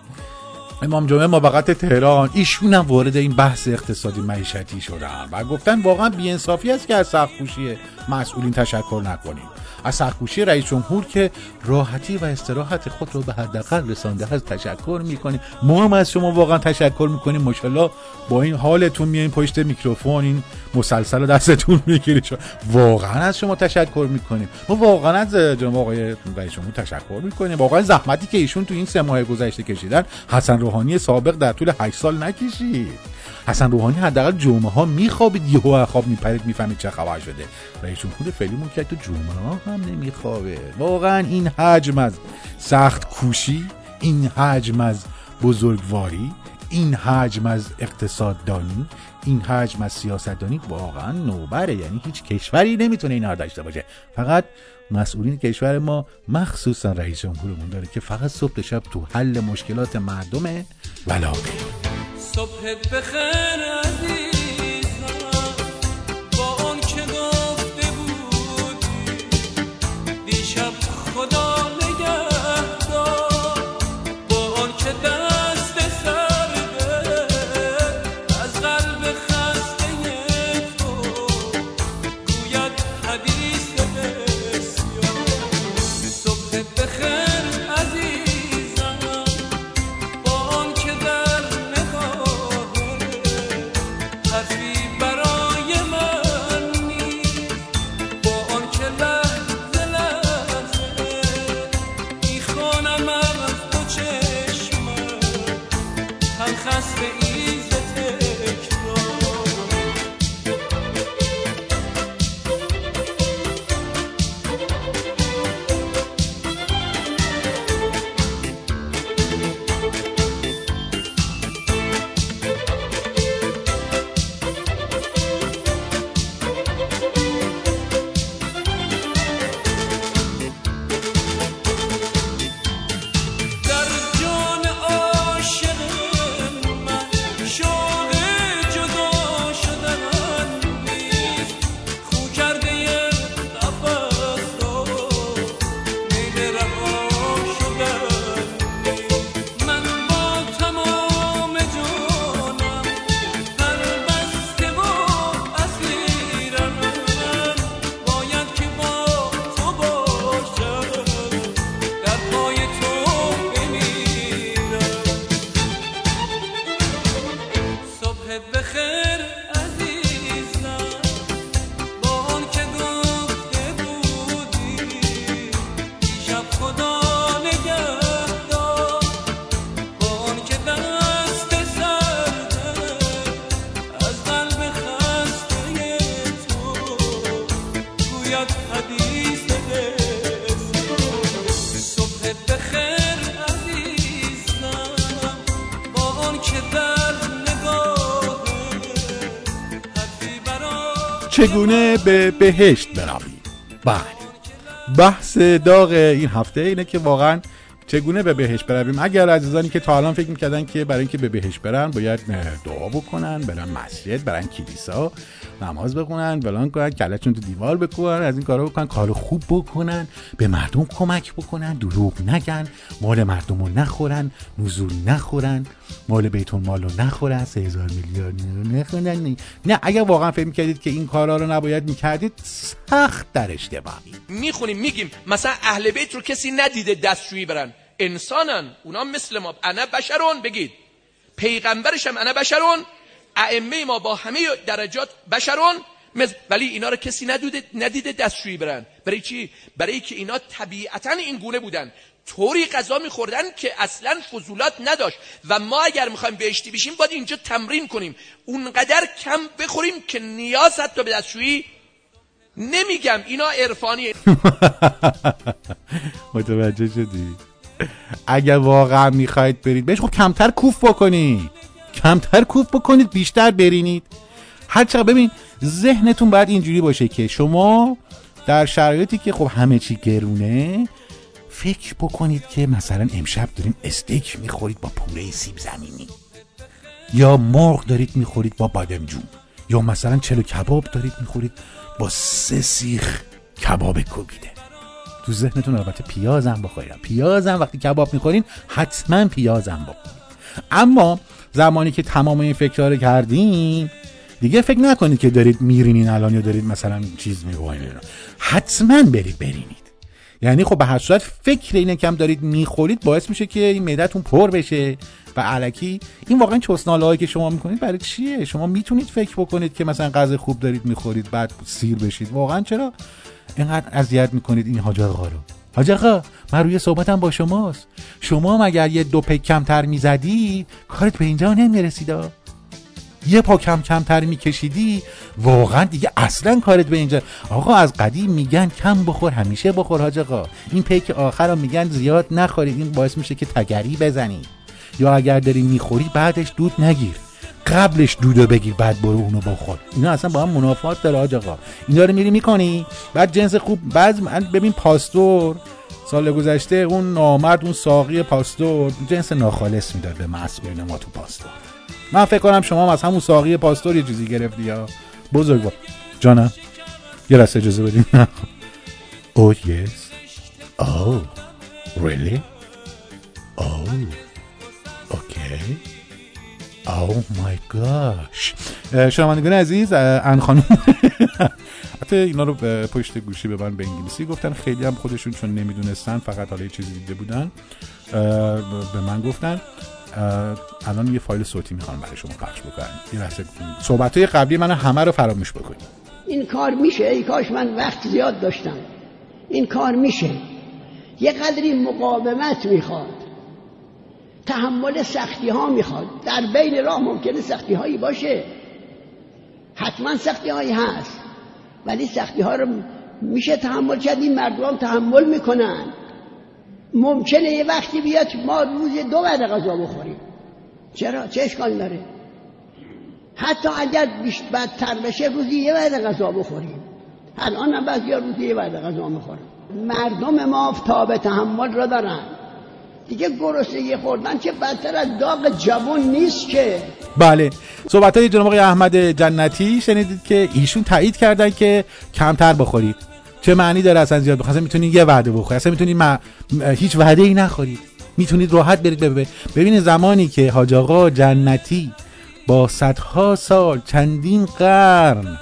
امام جمعه موقت تهران. ایشون هم وارد این بحث اقتصادی معیشتی شدن و گفتن واقعا بیانصافی است که از سختکوشی مسئولین تشکر نکنیم. از سختکوشی رئیس جمهور که راحتی و استراحت خود رو به حداقل رسانده هست تشکر می‌کنیم. ما هم از شما واقعا تشکر می‌کنیم. ماشاءالله با این حالتون میایین پشت میکروفون. این مسلسل دستتون می‌گیرید واقعا از شما تشکر می‌کنیم. ما واقعا از جناب آقای رئیس جمهور تشکر می‌کنیم. واقعا زحمتی که ایشون تو این سه ماه گذشته کشیدن حسن روحانی سابق در طول 8 سال نکشید. حسن روحانی حداقل جمعه ها میخوابید یهو خواب میپرید می‌فهمید چه خبر شده. رئیس جمهور فعلیمون که تو جمعه ها هم نمیخوابه. واقعا این حجم از سخت کوشی این حجم از بزرگواری این حجم از اقتصاددانی این حجم از سیاستدانی واقعا نوبره. یعنی هیچ کشوری نمی‌تونه اینا رو داشته باشه. فقط مسئولین کشور ما مخصوصا رئیس جمهورمون داره که فقط صبح شب تو حل مشکلات مردمه. ولا غیر. صبحت بخیر عزیزم چگونه به بهشت برویم بله. بحث داغ این هفته اینه که واقعا چگونه به بهشت برویم؟ اگر عزیزانی که تا الان فکر می‌کردن که برای اینکه به بهشت برن باید دعا بکنن برن مسجد برن کلیسا. نماز بخونن فلان کنن کلشون تو دیوار بکنن از این کارا بکنن کار خوب بکنن به مردم کمک بکنن دروغ نگن مال مردم رو نخورن نزول نخورن مال بیتون مال رو نخورن سه هزار میلیارد نخورن. نه. نه اگر واقعا فکر می‌کردید که این کارا رو نباید می‌کردید سخت در اشتباهی می‌خونیم میگیم مثلا اهل بیت رو کسی ندیده دستشویی برن. انسانن اونا مثل ما. انا بشرون بگید. پیغمبرش هم انا بشرون ائمه ما با همه درجات بشرون ولی اینا رو کسی ندیده ندیده دستشویی برن. برای چی؟ برای که اینا طبیعتا این گونه بودن. طوری غذا میخوردن که اصلا فضولات نداشت. و ما اگر می‌خوایم بهشتی بشیم باید اینجا تمرین کنیم. اونقدر کم بخوریم که نیاز حتی به دستشویی نمیگم. اینا عرفانیه. [laughs] متوجه شدی؟ اگر واقعا می‌خواید برید بهش خب کمتر کوف بکنید کمتر کوف بکنید بیشتر برینید. هر چقدر ببین ذهنتون باید اینجوری باشه که شما در شرایطی که خب همه چی گرونه فکر بکنید که مثلا امشب دارین استیک می‌خورید با پوره سیب زمینی. یا مرغ دارید می‌خورید با بادمجون یا مثلا چلو کباب دارید می‌خورید با سه سیخ کباب کوبیده. تو ذهنتون البته پیازم بخورید. پیازم وقتی کباب می‌خورین حتما پیازم بخورید. اما زمانی که تمام این فکرها رو کردین دیگه فکر نکنید که دارید میرینین الان یا دارید مثلا چیز می‌کنید حتما برید برینید یعنی خب به هر صورت فکر اینه کم دارید می‌خورید باعث میشه که این معدتون پر بشه. و علکی این واقعا چسناله هایی که شما می‌کنید برای چیه؟ شما می‌تونید فکر بکنید که مثلا غذا خوب دارید می‌خورید بعد سیر بشید. واقعا چرا؟ اینقدر اذیت می‌کنید این آقا رو. حاج آقا من روی صحبتم با شماست. شما مگر یه دو پک کمتر می‌زدی کارت به اینجا نمیرسیدا یه پا کم کمتر میکشیدی واقعا دیگه اصلا کارت به اینجا. آقا از قدیم میگن کم بخور همیشه بخور حاج آقا. این پیک آخر رو میگن زیاد نخورید. این باعث میشه که تگری بزنی یا اگر داری می‌خوری بعدش دود نگیر. قبلش دودو بگیر بعد برو اونو بخور. اینا اصلا با هم منافات داره حاج آقا. اینا رو میری می‌کنی؟ بعد جنس خوب بعد ببین پاستور سال گذشته اون نامرد اون ساقی پاستور جنس ناخالص می‌داد به مسئولین ما تو پاستور. من فکر کنم شما از همون ساقی پاستور یه چیزی گرفتی یا؟ بزرگ جانم یه لحظه اجازه بدین. او یس او ریلی او اوکی او مای گاش شنوندگان عزیز ان خانم [laughs] حتی اینا رو پشت گوشی به من به انگلیسی گفتن خیلی هم خودشون چون نمی‌دونستن فقط حالا یه چیزی دیده بودن. به من گفتن الان یه فایل صوتی می‌خوام برای شما پخش بکنم. یه لحظه صحبت قبلی من همه رو فراموش بکنید. این کار میشه؟ ای کاش من وقت زیاد داشتم. این کار میشه. یه قدری مقاومت می‌خواد. تحمل سختی ها می‌خواد. در بین راه ممکنه سختی هایی باشه. حتما سختی هایی هست. ولی سختی ها رو میشه تحمل کرد. این مردم تحمل می‌کنن. ممکنه یه وقتی بیاد ما روز دو بعد غذا بخوریم. چرا؟ چه اشکال داره؟ حتی اگر بدتر بشه روزی یه بعد غذا بخوریم. الان هم بعضی روزی یه بعد غذا می‌خورن. مردم ما تاب تحمل را دارن. دیگه گرسنگی خوردن که بدتر از داغ جوان نیست که. بله. صحبت های جناب آقای احمد جنتی شنیدید که ایشون تایید کردن که کمتر بخورید. چه معنی داره اصلا زیاد بخورید؟ می‌تونید یه وعده بخورید. اصلا می‌تونید م... هیچ وعده ای نخورید. می‌تونید راحت برید ببینید. ببینید زمانی که حاج آقا جنتی با صدها سال چندین قرن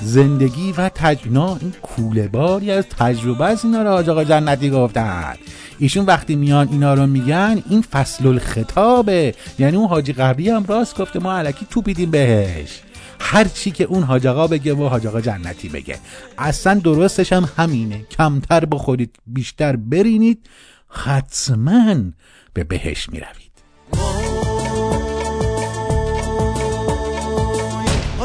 زندگی و تجنا این کوله باری از تجربه از اینا رو حاج آقا جنتی گفتن. ایشون وقتی میان اینا رو میگن این فصل الخطابه یعنی اون حاجی قبلی هم راست گفته ما علکی تو بیدیم بهش. هر چی که اون حاج آقا بگه و حاج آقا جنتی بگه. اصلا درستش هم همینه. کمتر بخورید بیشتر برینید حتما به بهش می‌روید.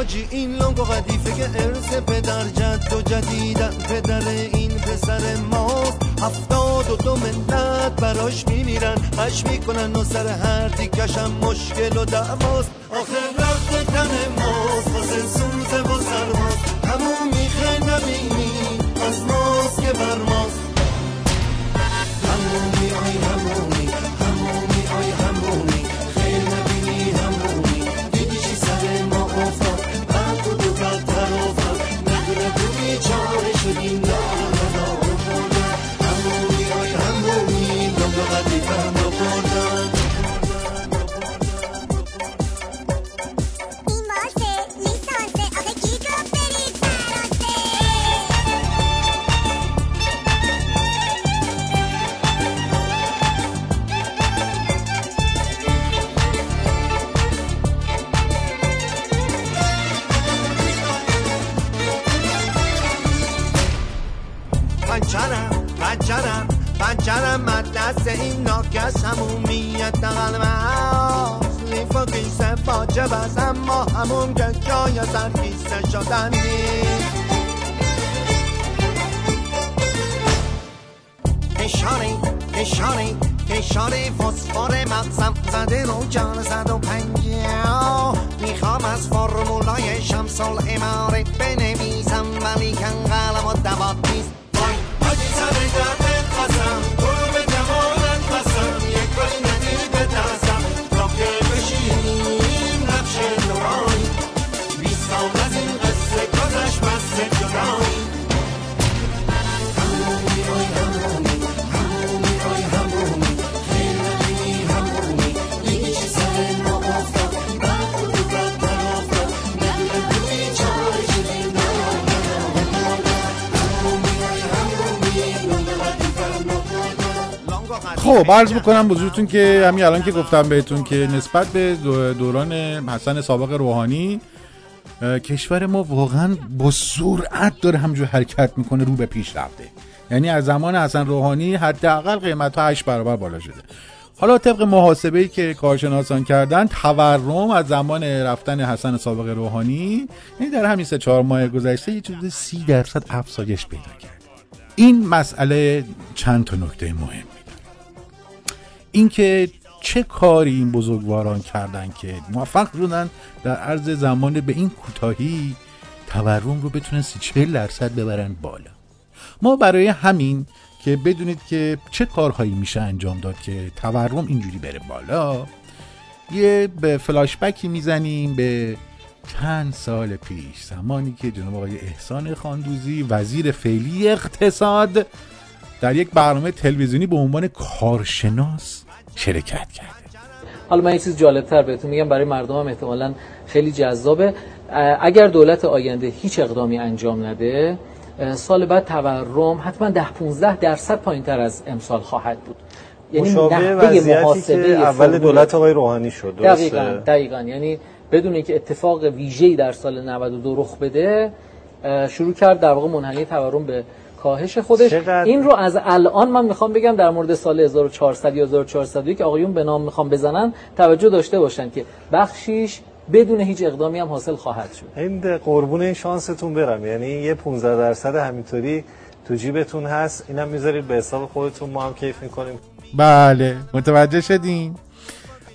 حاجی این لنگ و قدیفه که ارث پدر جد و جدیدن. پدر این پسر ماست هفتاد و دو ملت براش میمیرن. هش می‌کنن و سر هر دیگشم مشکل و دعواست. آخر رفت تن ماست واسه سوز و سرماست همون میخه نبینی از ماست که بر ماست. بیچاره شدی عرض بکنم بزرگتون که همین الان که گفتم بهتون که نسبت به دو- دوران حسن سابق روحانی کشور ما واقعا با سرعت داره همجور حرکت می‌کنه رو به پیش رفته. یعنی از زمان حسن روحانی حداقل قیمت ها 8 برابر بالا شده. حالا طبق محاسبه ای که کارشناسان کردن تورم از زمان رفتن حسن سابق روحانی یعنی در همین سه چهار ماه گذشته یه چیز سی درصد افزایش پیدا کرد. این مسئله چند تا نکته مهم. اینکه چه کاری این بزرگواران کردن که موفق شدن در عرض زمان به این کوتاهی تورم رو بتونن سی چهل درصد ببرن بالا. ما برای همین که بدونید که چه کارهایی میشه انجام داد که تورم اینجوری بره بالا یه به فلاشبکی می‌زنیم به چند سال پیش. زمانی که جناب آقای احسان خاندوزی وزیر فعلی اقتصاد در یک برنامه تلویزیونی به عنوان کارشناس شرکت کرد حالا من یه چیز جالبتر بهتون میگم برای مردم هم احتمالا خیلی جذابه. اگر دولت آینده هیچ اقدامی انجام نده سال بعد تورم حتما 10 15 درصد پایین تر از امسال خواهد بود. مشابه نحوه وضعیتی که اول دولت آقای روحانی شد درسته؟ دقیقا دقیقا. یعنی بدون اینکه اتفاق ویژه‌ای در سال 92 رخ بده شروع کرد در واقع منحنی تورم به کاهش خودش. چقدر- این رو از الان من می‌خوام بگم در مورد سال 1400 یا 1401 که آقایون به نام می‌خوام بزنن توجه داشته باشن که بخشیش بدون هیچ اقدامی هم حاصل خواهد شد. این قربون این شانستون برم. یعنی یه 15 درصد همینطوری تو جیبتون هست. اینم می‌ذارید به حساب خودتون. ما هم کیف می‌کنیم. بله. متوجه شدین؟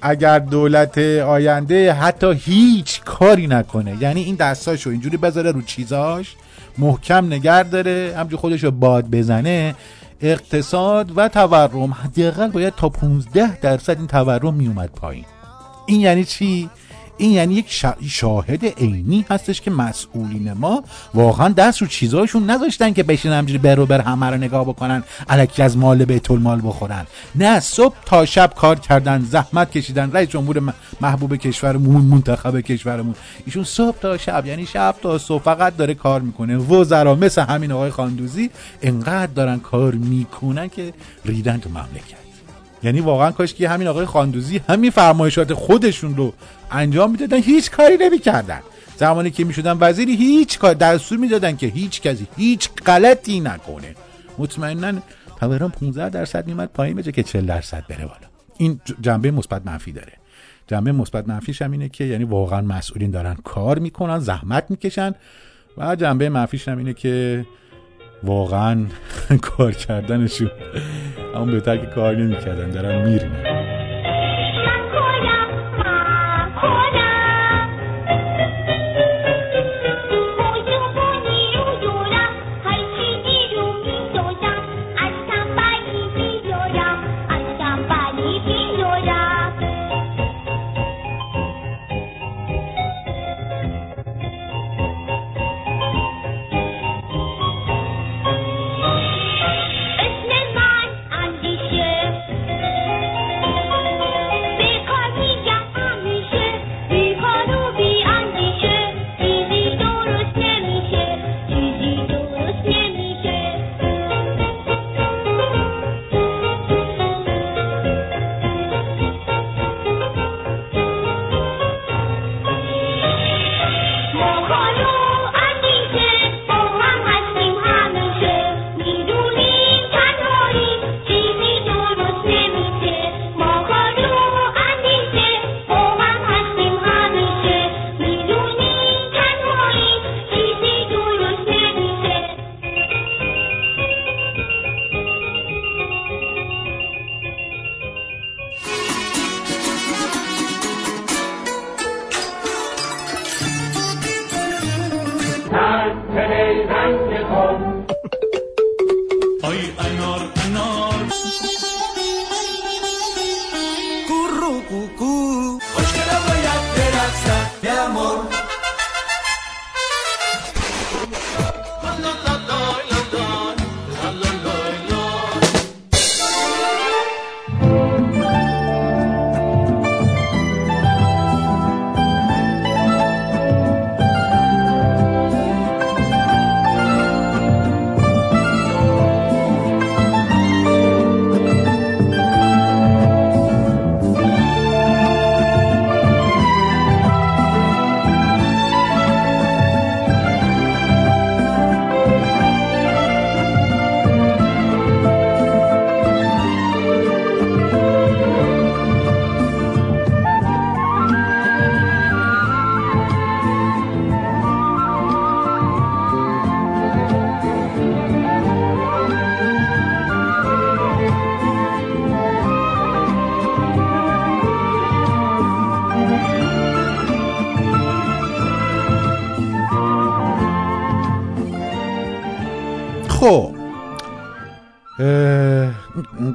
اگر دولت آینده حتی هیچ کاری نکنه یعنی این دستاشو اینجوری بذاره رو چیزاش محکم نگر داره همجور خودش رو باد بزنه اقتصاد و تورم. حداقل باید تا 15 درصد این تورم میومد پایین. این یعنی چی؟ این یعنی یک شا- شاهد عینی هستش که مسئولین ما واقعا دست رو چیزاشون نذاشتن که بشین همجوری بر و بر همه رو نگاه بکنن الکی از مال بیت المال بخورن. نه صبح تا شب کار کردن زحمت کشیدن رئیس جمهور محبوب کشورمون منتخب کشورمون. ایشون صبح تا شب یعنی شب تا صبح فقط داره کار می‌کنه. وزرا مثل همین آقای خاندوزی انقدر دارن کار می‌کنن که ریدن تو مملکت. یعنی واقعا کاش که همین آقای خاندوزی همین فرمایشات خودشون رو انجام می‌دادن هیچ کاری نمی‌کردن. زمانی که می‌شدن وزیری هیچ کار دستور می‌دادن که هیچ کسی هیچ غلطی نکنه. مطمئنا تورم 15 درصد میمد پایین بجه که 40 درصد بره بالا. این جنبه مثبت منفی داره. جنبه مثبت منفیش هم اینه که یعنی واقعا مسئولین دارن کار می‌کنن زحمت می‌کشن و جنبه منفیش هم اینه که واقعا [laughs] کار کردنشون. اما بهتر که کار نمی‌کردن دارن میرینن.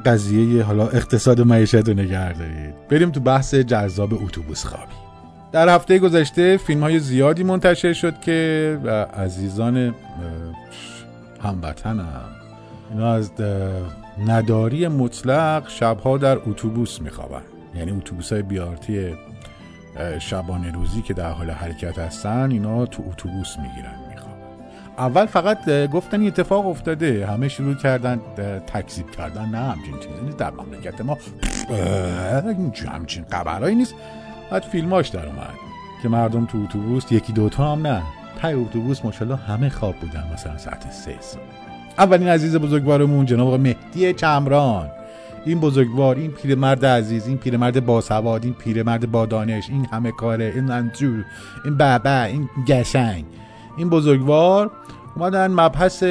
قضیه حالا اقتصاد و معیشت رو نگه دارید. بریم تو بحث جذاب اتوبوس خوابی. در هفته گذشته فیلم های زیادی منتشر شد که عزیزان هموطنم اینا از نداری مطلق شبها در اتوبوس میخوابن. یعنی اتوبوس های بیارتی شبانه روزی که در حال حرکت هستن اینا تو اتوبوس می‌گیرن. اول فقط گفتن این اتفاق افتاده. همه شروع کردن تکذیب کردن. نه همچین چیزی نیست. در مملکت ما همچین خبرهایی نیست. بعد فیلماش در اومد که مردم تو اتوبوس یکی دوتا هم نه. تای اتوبوس ماشاءالله همه خواب بودن مثلا ساعت سه صبح. اولین عزیز بزرگوارمون جناب مهدی چمران. این بزرگوار این پیرمرد عزیز این پیرمرد باسواد این پیرمرد با دانش این همه کاره این انجور این بابا این گشنگ این بزرگوار اومدن مبحث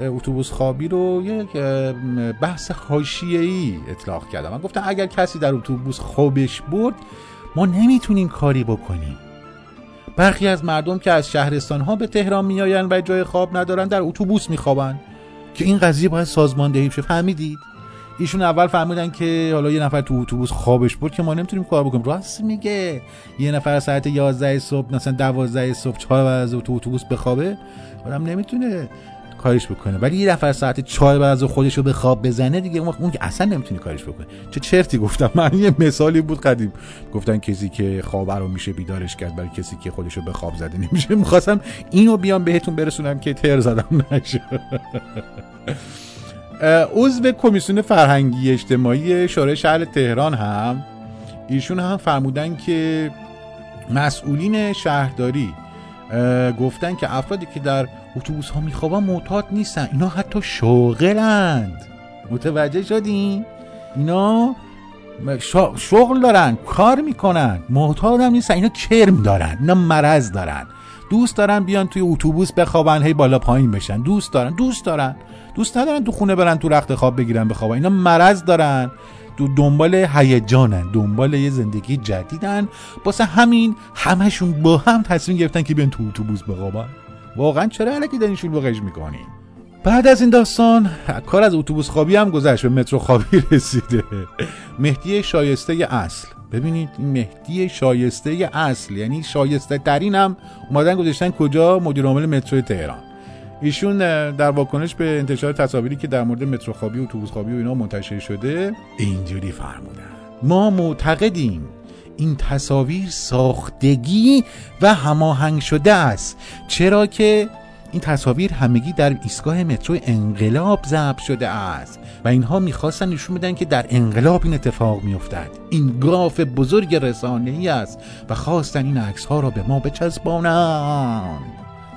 اتوبوس خوابی رو یک بحث حاشیه‌ای اطلاق کردم من گفتم اگر کسی در اتوبوس خوابش برد ما نمی‌تونیم کاری بکنیم. برخی از مردم که از شهرستان ها به تهران میآیند و جای خواب ندارن در اتوبوس میخوابن. که این قضیه باید سازماندهی شه فهمیدید؟ ایشون اول فهمیدن که حالا یه نفر تو اتوبوس خوابش برد که ما نمی‌تونیم کار بکنیم. راست میگه. یه نفر ساعت 11 صبح مثلا 12 صبح 4 بعد از تو اتوبوس بخوابه آدم نمی‌تونه کارش بکنه. ولی یه نفر ساعت 4 بعد از خودش رو به خواب بزنه دیگه اون که اصلا نمی‌تونی کارش بکنه. چه چرتی گفتم. من یه مثالی بود قدیم. گفتن کسی که خواب رو میشه بیدارش کرد ولی کسی که خودش رو به خواب زده نمیشه. می‌خواستم اینو بیام بهتون برسونم که تر زدم نشه عضو کمیسیون فرهنگی اجتماعی شورای شهر تهران هم ایشون هم فرمودن که مسئولین شهرداری گفتن که افرادی که در اتوبوس ها میخوابن معتاد نیستن اینا حتی شاغلند متوجه شدین؟ اینا شغل دارن کار می‌کنن معتاد هم نیستن اینا کرم دارن اینا مرض دارن. دوست دارن بیان توی اتوبوس بخوابن هی بالا پایین بشن. دوست دارن دوست دارن. دوست ندارن تو خونه برن تو رخت خواب بگیرن بخوابن اینا مرض دارن. دو دنبال هیجانن دنبال یه زندگی جدیدن. واسه همین همشون با هم تصمیم گرفتن که بیان تو اتوبوس بخوابن. واقعا چرا علکی دارین شلوغش می‌کنی؟ بعد از این داستان کار از اتوبوس خوابی هم گذشت به مترو خوابی [laughs] رسیده. مهدی شایسته اصل. ببینید این مهدی شایسته اصل یعنی شایسته ترین هم اومدن گذاشتن کجا؟ مدیر عامل مترو تهران. ایشون در واکنش به انتشار تصاویری که در مورد مترو و اتوبوس خوابی و اینا منتشر شده اینجوری فرمودن. ما معتقدیم این تصاویر ساختگی و هماهنگ شده است. چرا که این تصاویر همگی در ایستگاه مترو انقلاب ضبط شده است و اینها می‌خواستن نشون بدن که در انقلاب این اتفاق میافتد. این گاف بزرگ رسانه‌ای است و خواستن این عکس ها را به ما بچسبانند.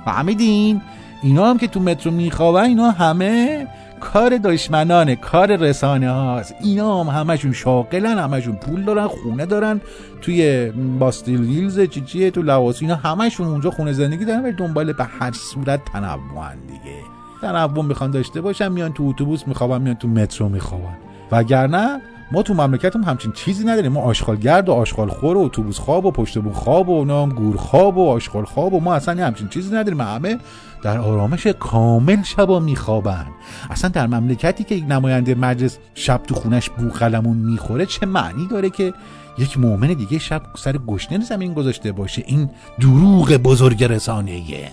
فهمیدین؟ اینا هم که تو مترو میخوابن اینا همه کار دشمنانه کار رسانه هاست. اینا هم همشون شاغلن همشون پول دارن خونه دارن توی باستیل ویلز چی چیه تو لواس اینا همشون اونجا خونه زندگی دارن ولی دنبال به هر صورت تنوعن دیگه. تنوع می‌خوان داشته باشن میان تو اتوبوس میخوابن میان تو مترو میخوابن. وگرنه ما تو مملکتم همچین چیزی نداریم. ما آشغالگرد و آشغالخور و اتوبوس خواب و پشت بون خواب و نام گور خواب و آشغال خواب و ما اصلا همچین چیزی نداریم. همه در آرامش کامل شبا میخوابن. اصلا در مملکتی که یک نماینده مجلس شب تو خونش بوخلمون می‌خوره چه معنی داره که یک مؤمن دیگه شب سر گشنه زمین گذاشته باشه؟ این دروغ بزرگ رسانه‌ایه.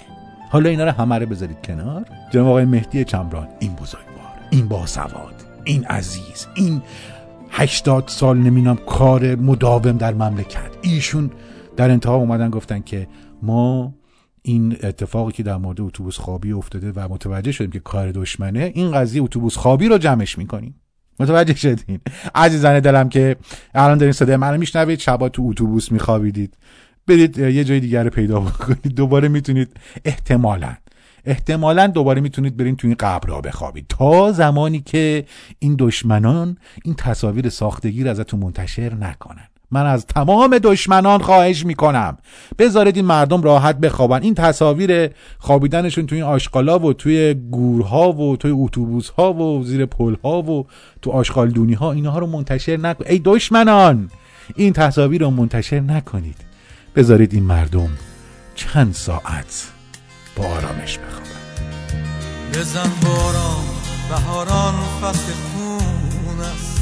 حالا اینا رو همه بذارید کنار. جناب آقای مهدی چمران این بزرگوار این باسواد این عزیز این هشتاد سال نمی‌دونم کار مداوم در مملکت. ایشون در انتها اومدن گفتن که ما این اتفاقی که در مورد اتوبوس خوابی افتاده و متوجه شدیم که کار دشمنه این قضیه اتوبوس خوابی رو جمعش می‌کنیم. متوجه شدین؟ عزیزان دلم که الان دارین صدای منو میشنوید شبا تو اتوبوس میخوابیدید. برید یه جای دیگر رو پیدا بکنید. دوباره می‌تونید احتمالاً احتمالا دوباره می‌تونید برین تو این قبر را بخوابید. تا زمانی که این دشمنان این تصاویر ساختگی رو ازتون منتشر نکنن. من از تمام دشمنان خواهش می‌کنم. بذارید این مردم راحت بخوابن. این تصاویر خوابیدنشون توی این آشغالا و توی گورها و توی اتوبوس ها و زیر پل ها و تو آشغالدونی ها اینها رو منتشر نکنید ای دشمنان! این تصاویر رو منتشر نکنید. بذارید این مردم چند ساعت با آرامش بخوابن بزن باران بهاران فصل خون است.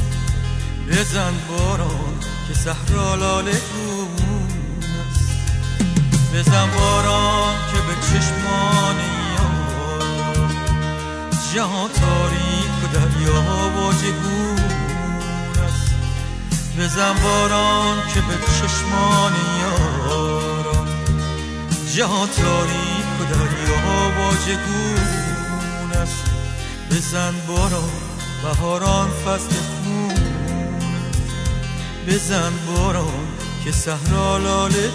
بزن باران که صحرا لاله گون است. بزن باران که به چشمان یار. جهان تاریک و دریا است. بزن باران که به چشمان یاران جهان تاریک و دریا واژگون است بزن باران بهاران فصل خون. بزن باران که صحرا لاله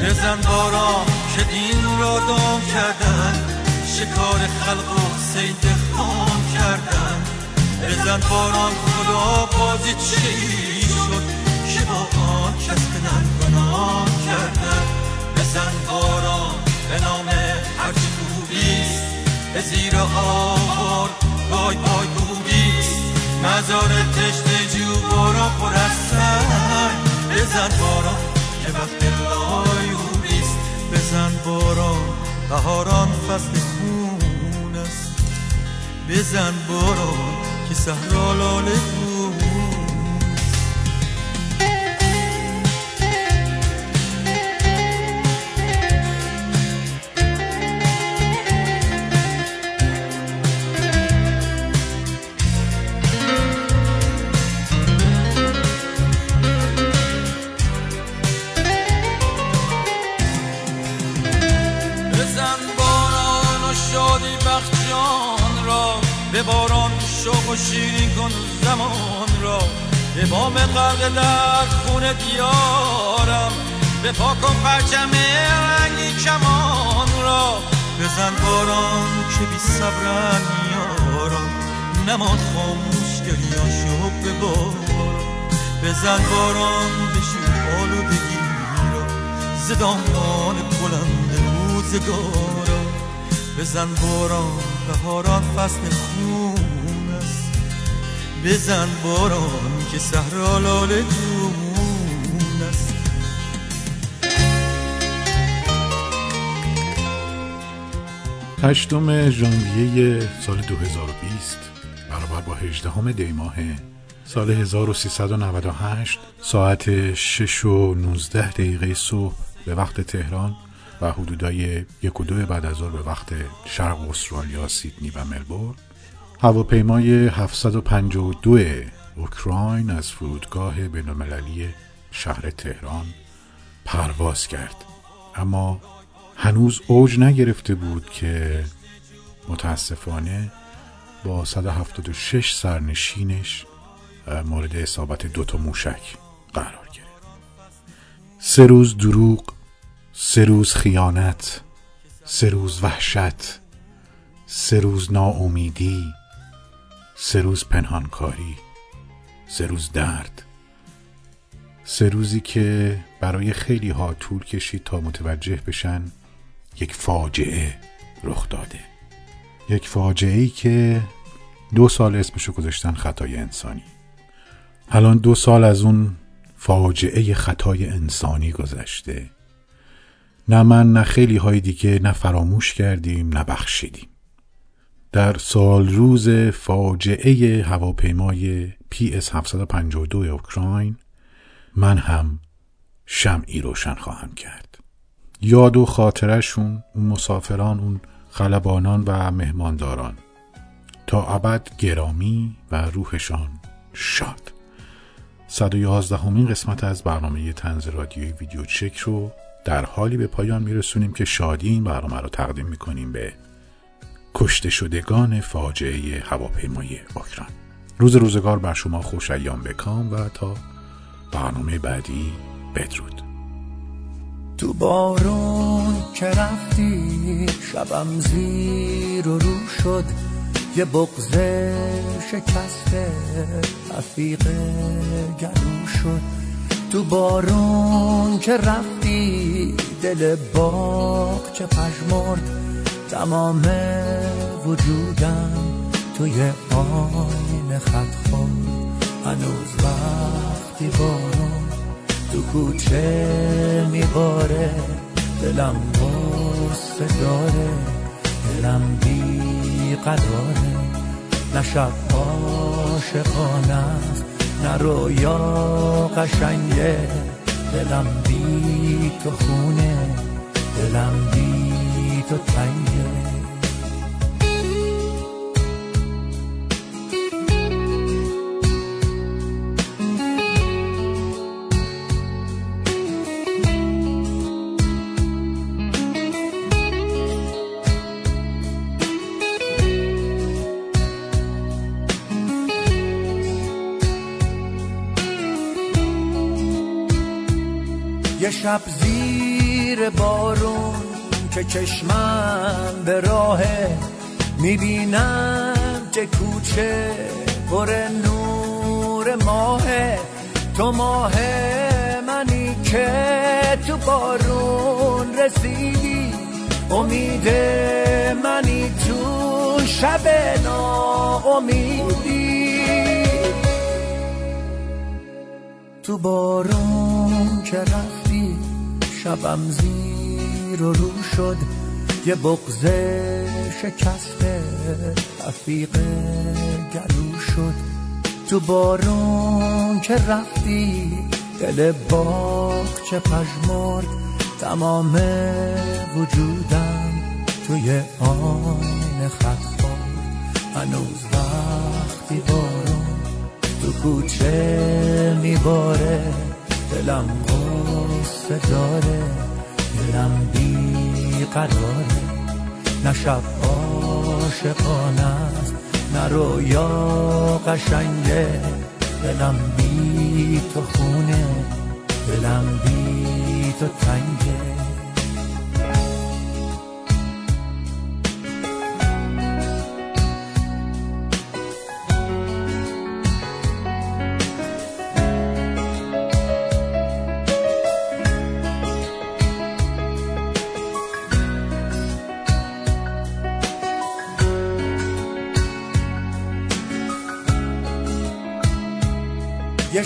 بزن باران که دین را دام کردن شکار خلق و سید خام کردن بزن باران خدا بازی چی شد که با آن کس بدن گناه کردن بزن باران به نام هرچی خوبیست به زیر آوار وای وای خوبیست مزار تشت جو باران پر از سنگ بزن باران که وقت لایوبیست بزن باران بهاران فصل بزن باران که صحرا لاله غرق در خون دیارم. به پا کن پرچم رنگی کمان را. بزن باران که بی صبرن یارا نماد خاموش دریاشو به باران بزن باران بشور آلودگی را. زدامان بلند روزگارا بزن باران بهاران فصل خون بزن باران که صحرا لاله دون است. هشتم ژانویه سال 2020 برابر با 18 دی ماه سال 1398 ساعت 6 و 19 دقیقه صبح به وقت تهران و حدودای یک و دو بعد از ظهر به وقت شرق استرالیا سیدنی و ملبورن. هواپیمای 752 اوکراین از فرودگاه بینالمللی شهر تهران پرواز کرد. اما هنوز اوج نگرفته بود که متاسفانه با 176 سرنشینش مورد اصابت دوتا موشک قرار گرفت. سه روز دروغ سه روز خیانت سه روز وحشت سه روز ناامیدی سه روز پنهانکاری سه روز درد سه روزی که برای خیلی ها طول کشید تا متوجه بشن یک فاجعه رخ داده. یک فاجعه ای که دو سال اسمشو گذاشتن خطای انسانی. الان دو سال از اون فاجعه خطای انسانی گذشته. نه من نه خیلی های دیگه نه فراموش کردیم نه بخشیدیم. در سال روز فاجعه هواپیمای PS 752 اوکراین من هم شمعی روشن خواهم کرد. یاد و خاطرشون اون مسافران اون خلبانان و مهمانداران. تا ابد گرامی و روحشان شاد. 111 همین قسمت از برنامه تنز رادیوی ویدیو چک رو در حالی به پایان میرسونیم که شادی این برنامه رو تقدیم می‌کنیم به کشته شدگان فاجعه هواپیمای اوکراین. روز روزگار بر شما خوش ایام بکام و تا برنامه بعدی بدرود. تو بارون که رفتی شبم زیر و رو شد. یه بغزه شکسته رفیق گلو شد. تو بارون که رفتی دل باغ چه پژمرد. تمام وجودم توی آینه خط خورد هنوز وقتی بارون تو کوچه میباره دلم غصه داره دلم بی قراره. نه شب عاشقانه نه رویا قشنگه. دلم بی تو خونه دلم بی تو تنگه. شب زیر بارون که چشمم به راهه می‌بینم که کوچه پر نور ماهه. تو ماه منی که تو بارون رسیدی. امید منی تو شب ناامیدی. تو بارون که شبم زیر و رو شد. یه بغزه شکسته رفیق گلو شد. تو بارون که رفتی دل باغ چه پژمرد. تمام وجودم توی آینه خط هنوز وقتی بارون تو کوچه میباره. دلم غصه داره دلم بی قراره. نه شب عاشقانه است نه رویا قشنگه. دلم بی تو خونه دلم بی تو تنگه.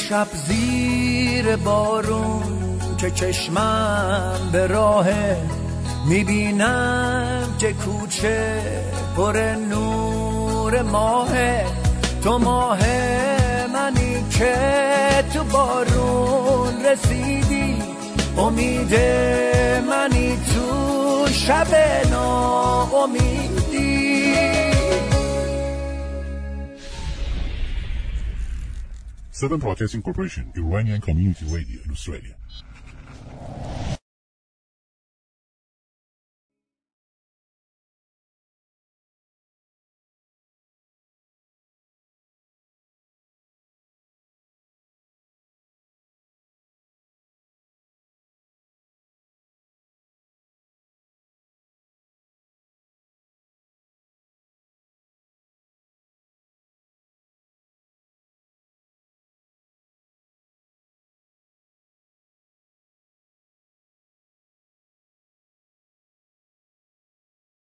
شب زیر بارون که چشمم به راهه می‌بینم که کوچه پر نور ماهه. تو ماه منی که تو بارون رسیدی. امید منی تو شب ناامیدی Seven Broadcasting Corporation, Iranian Community Radio in Australia.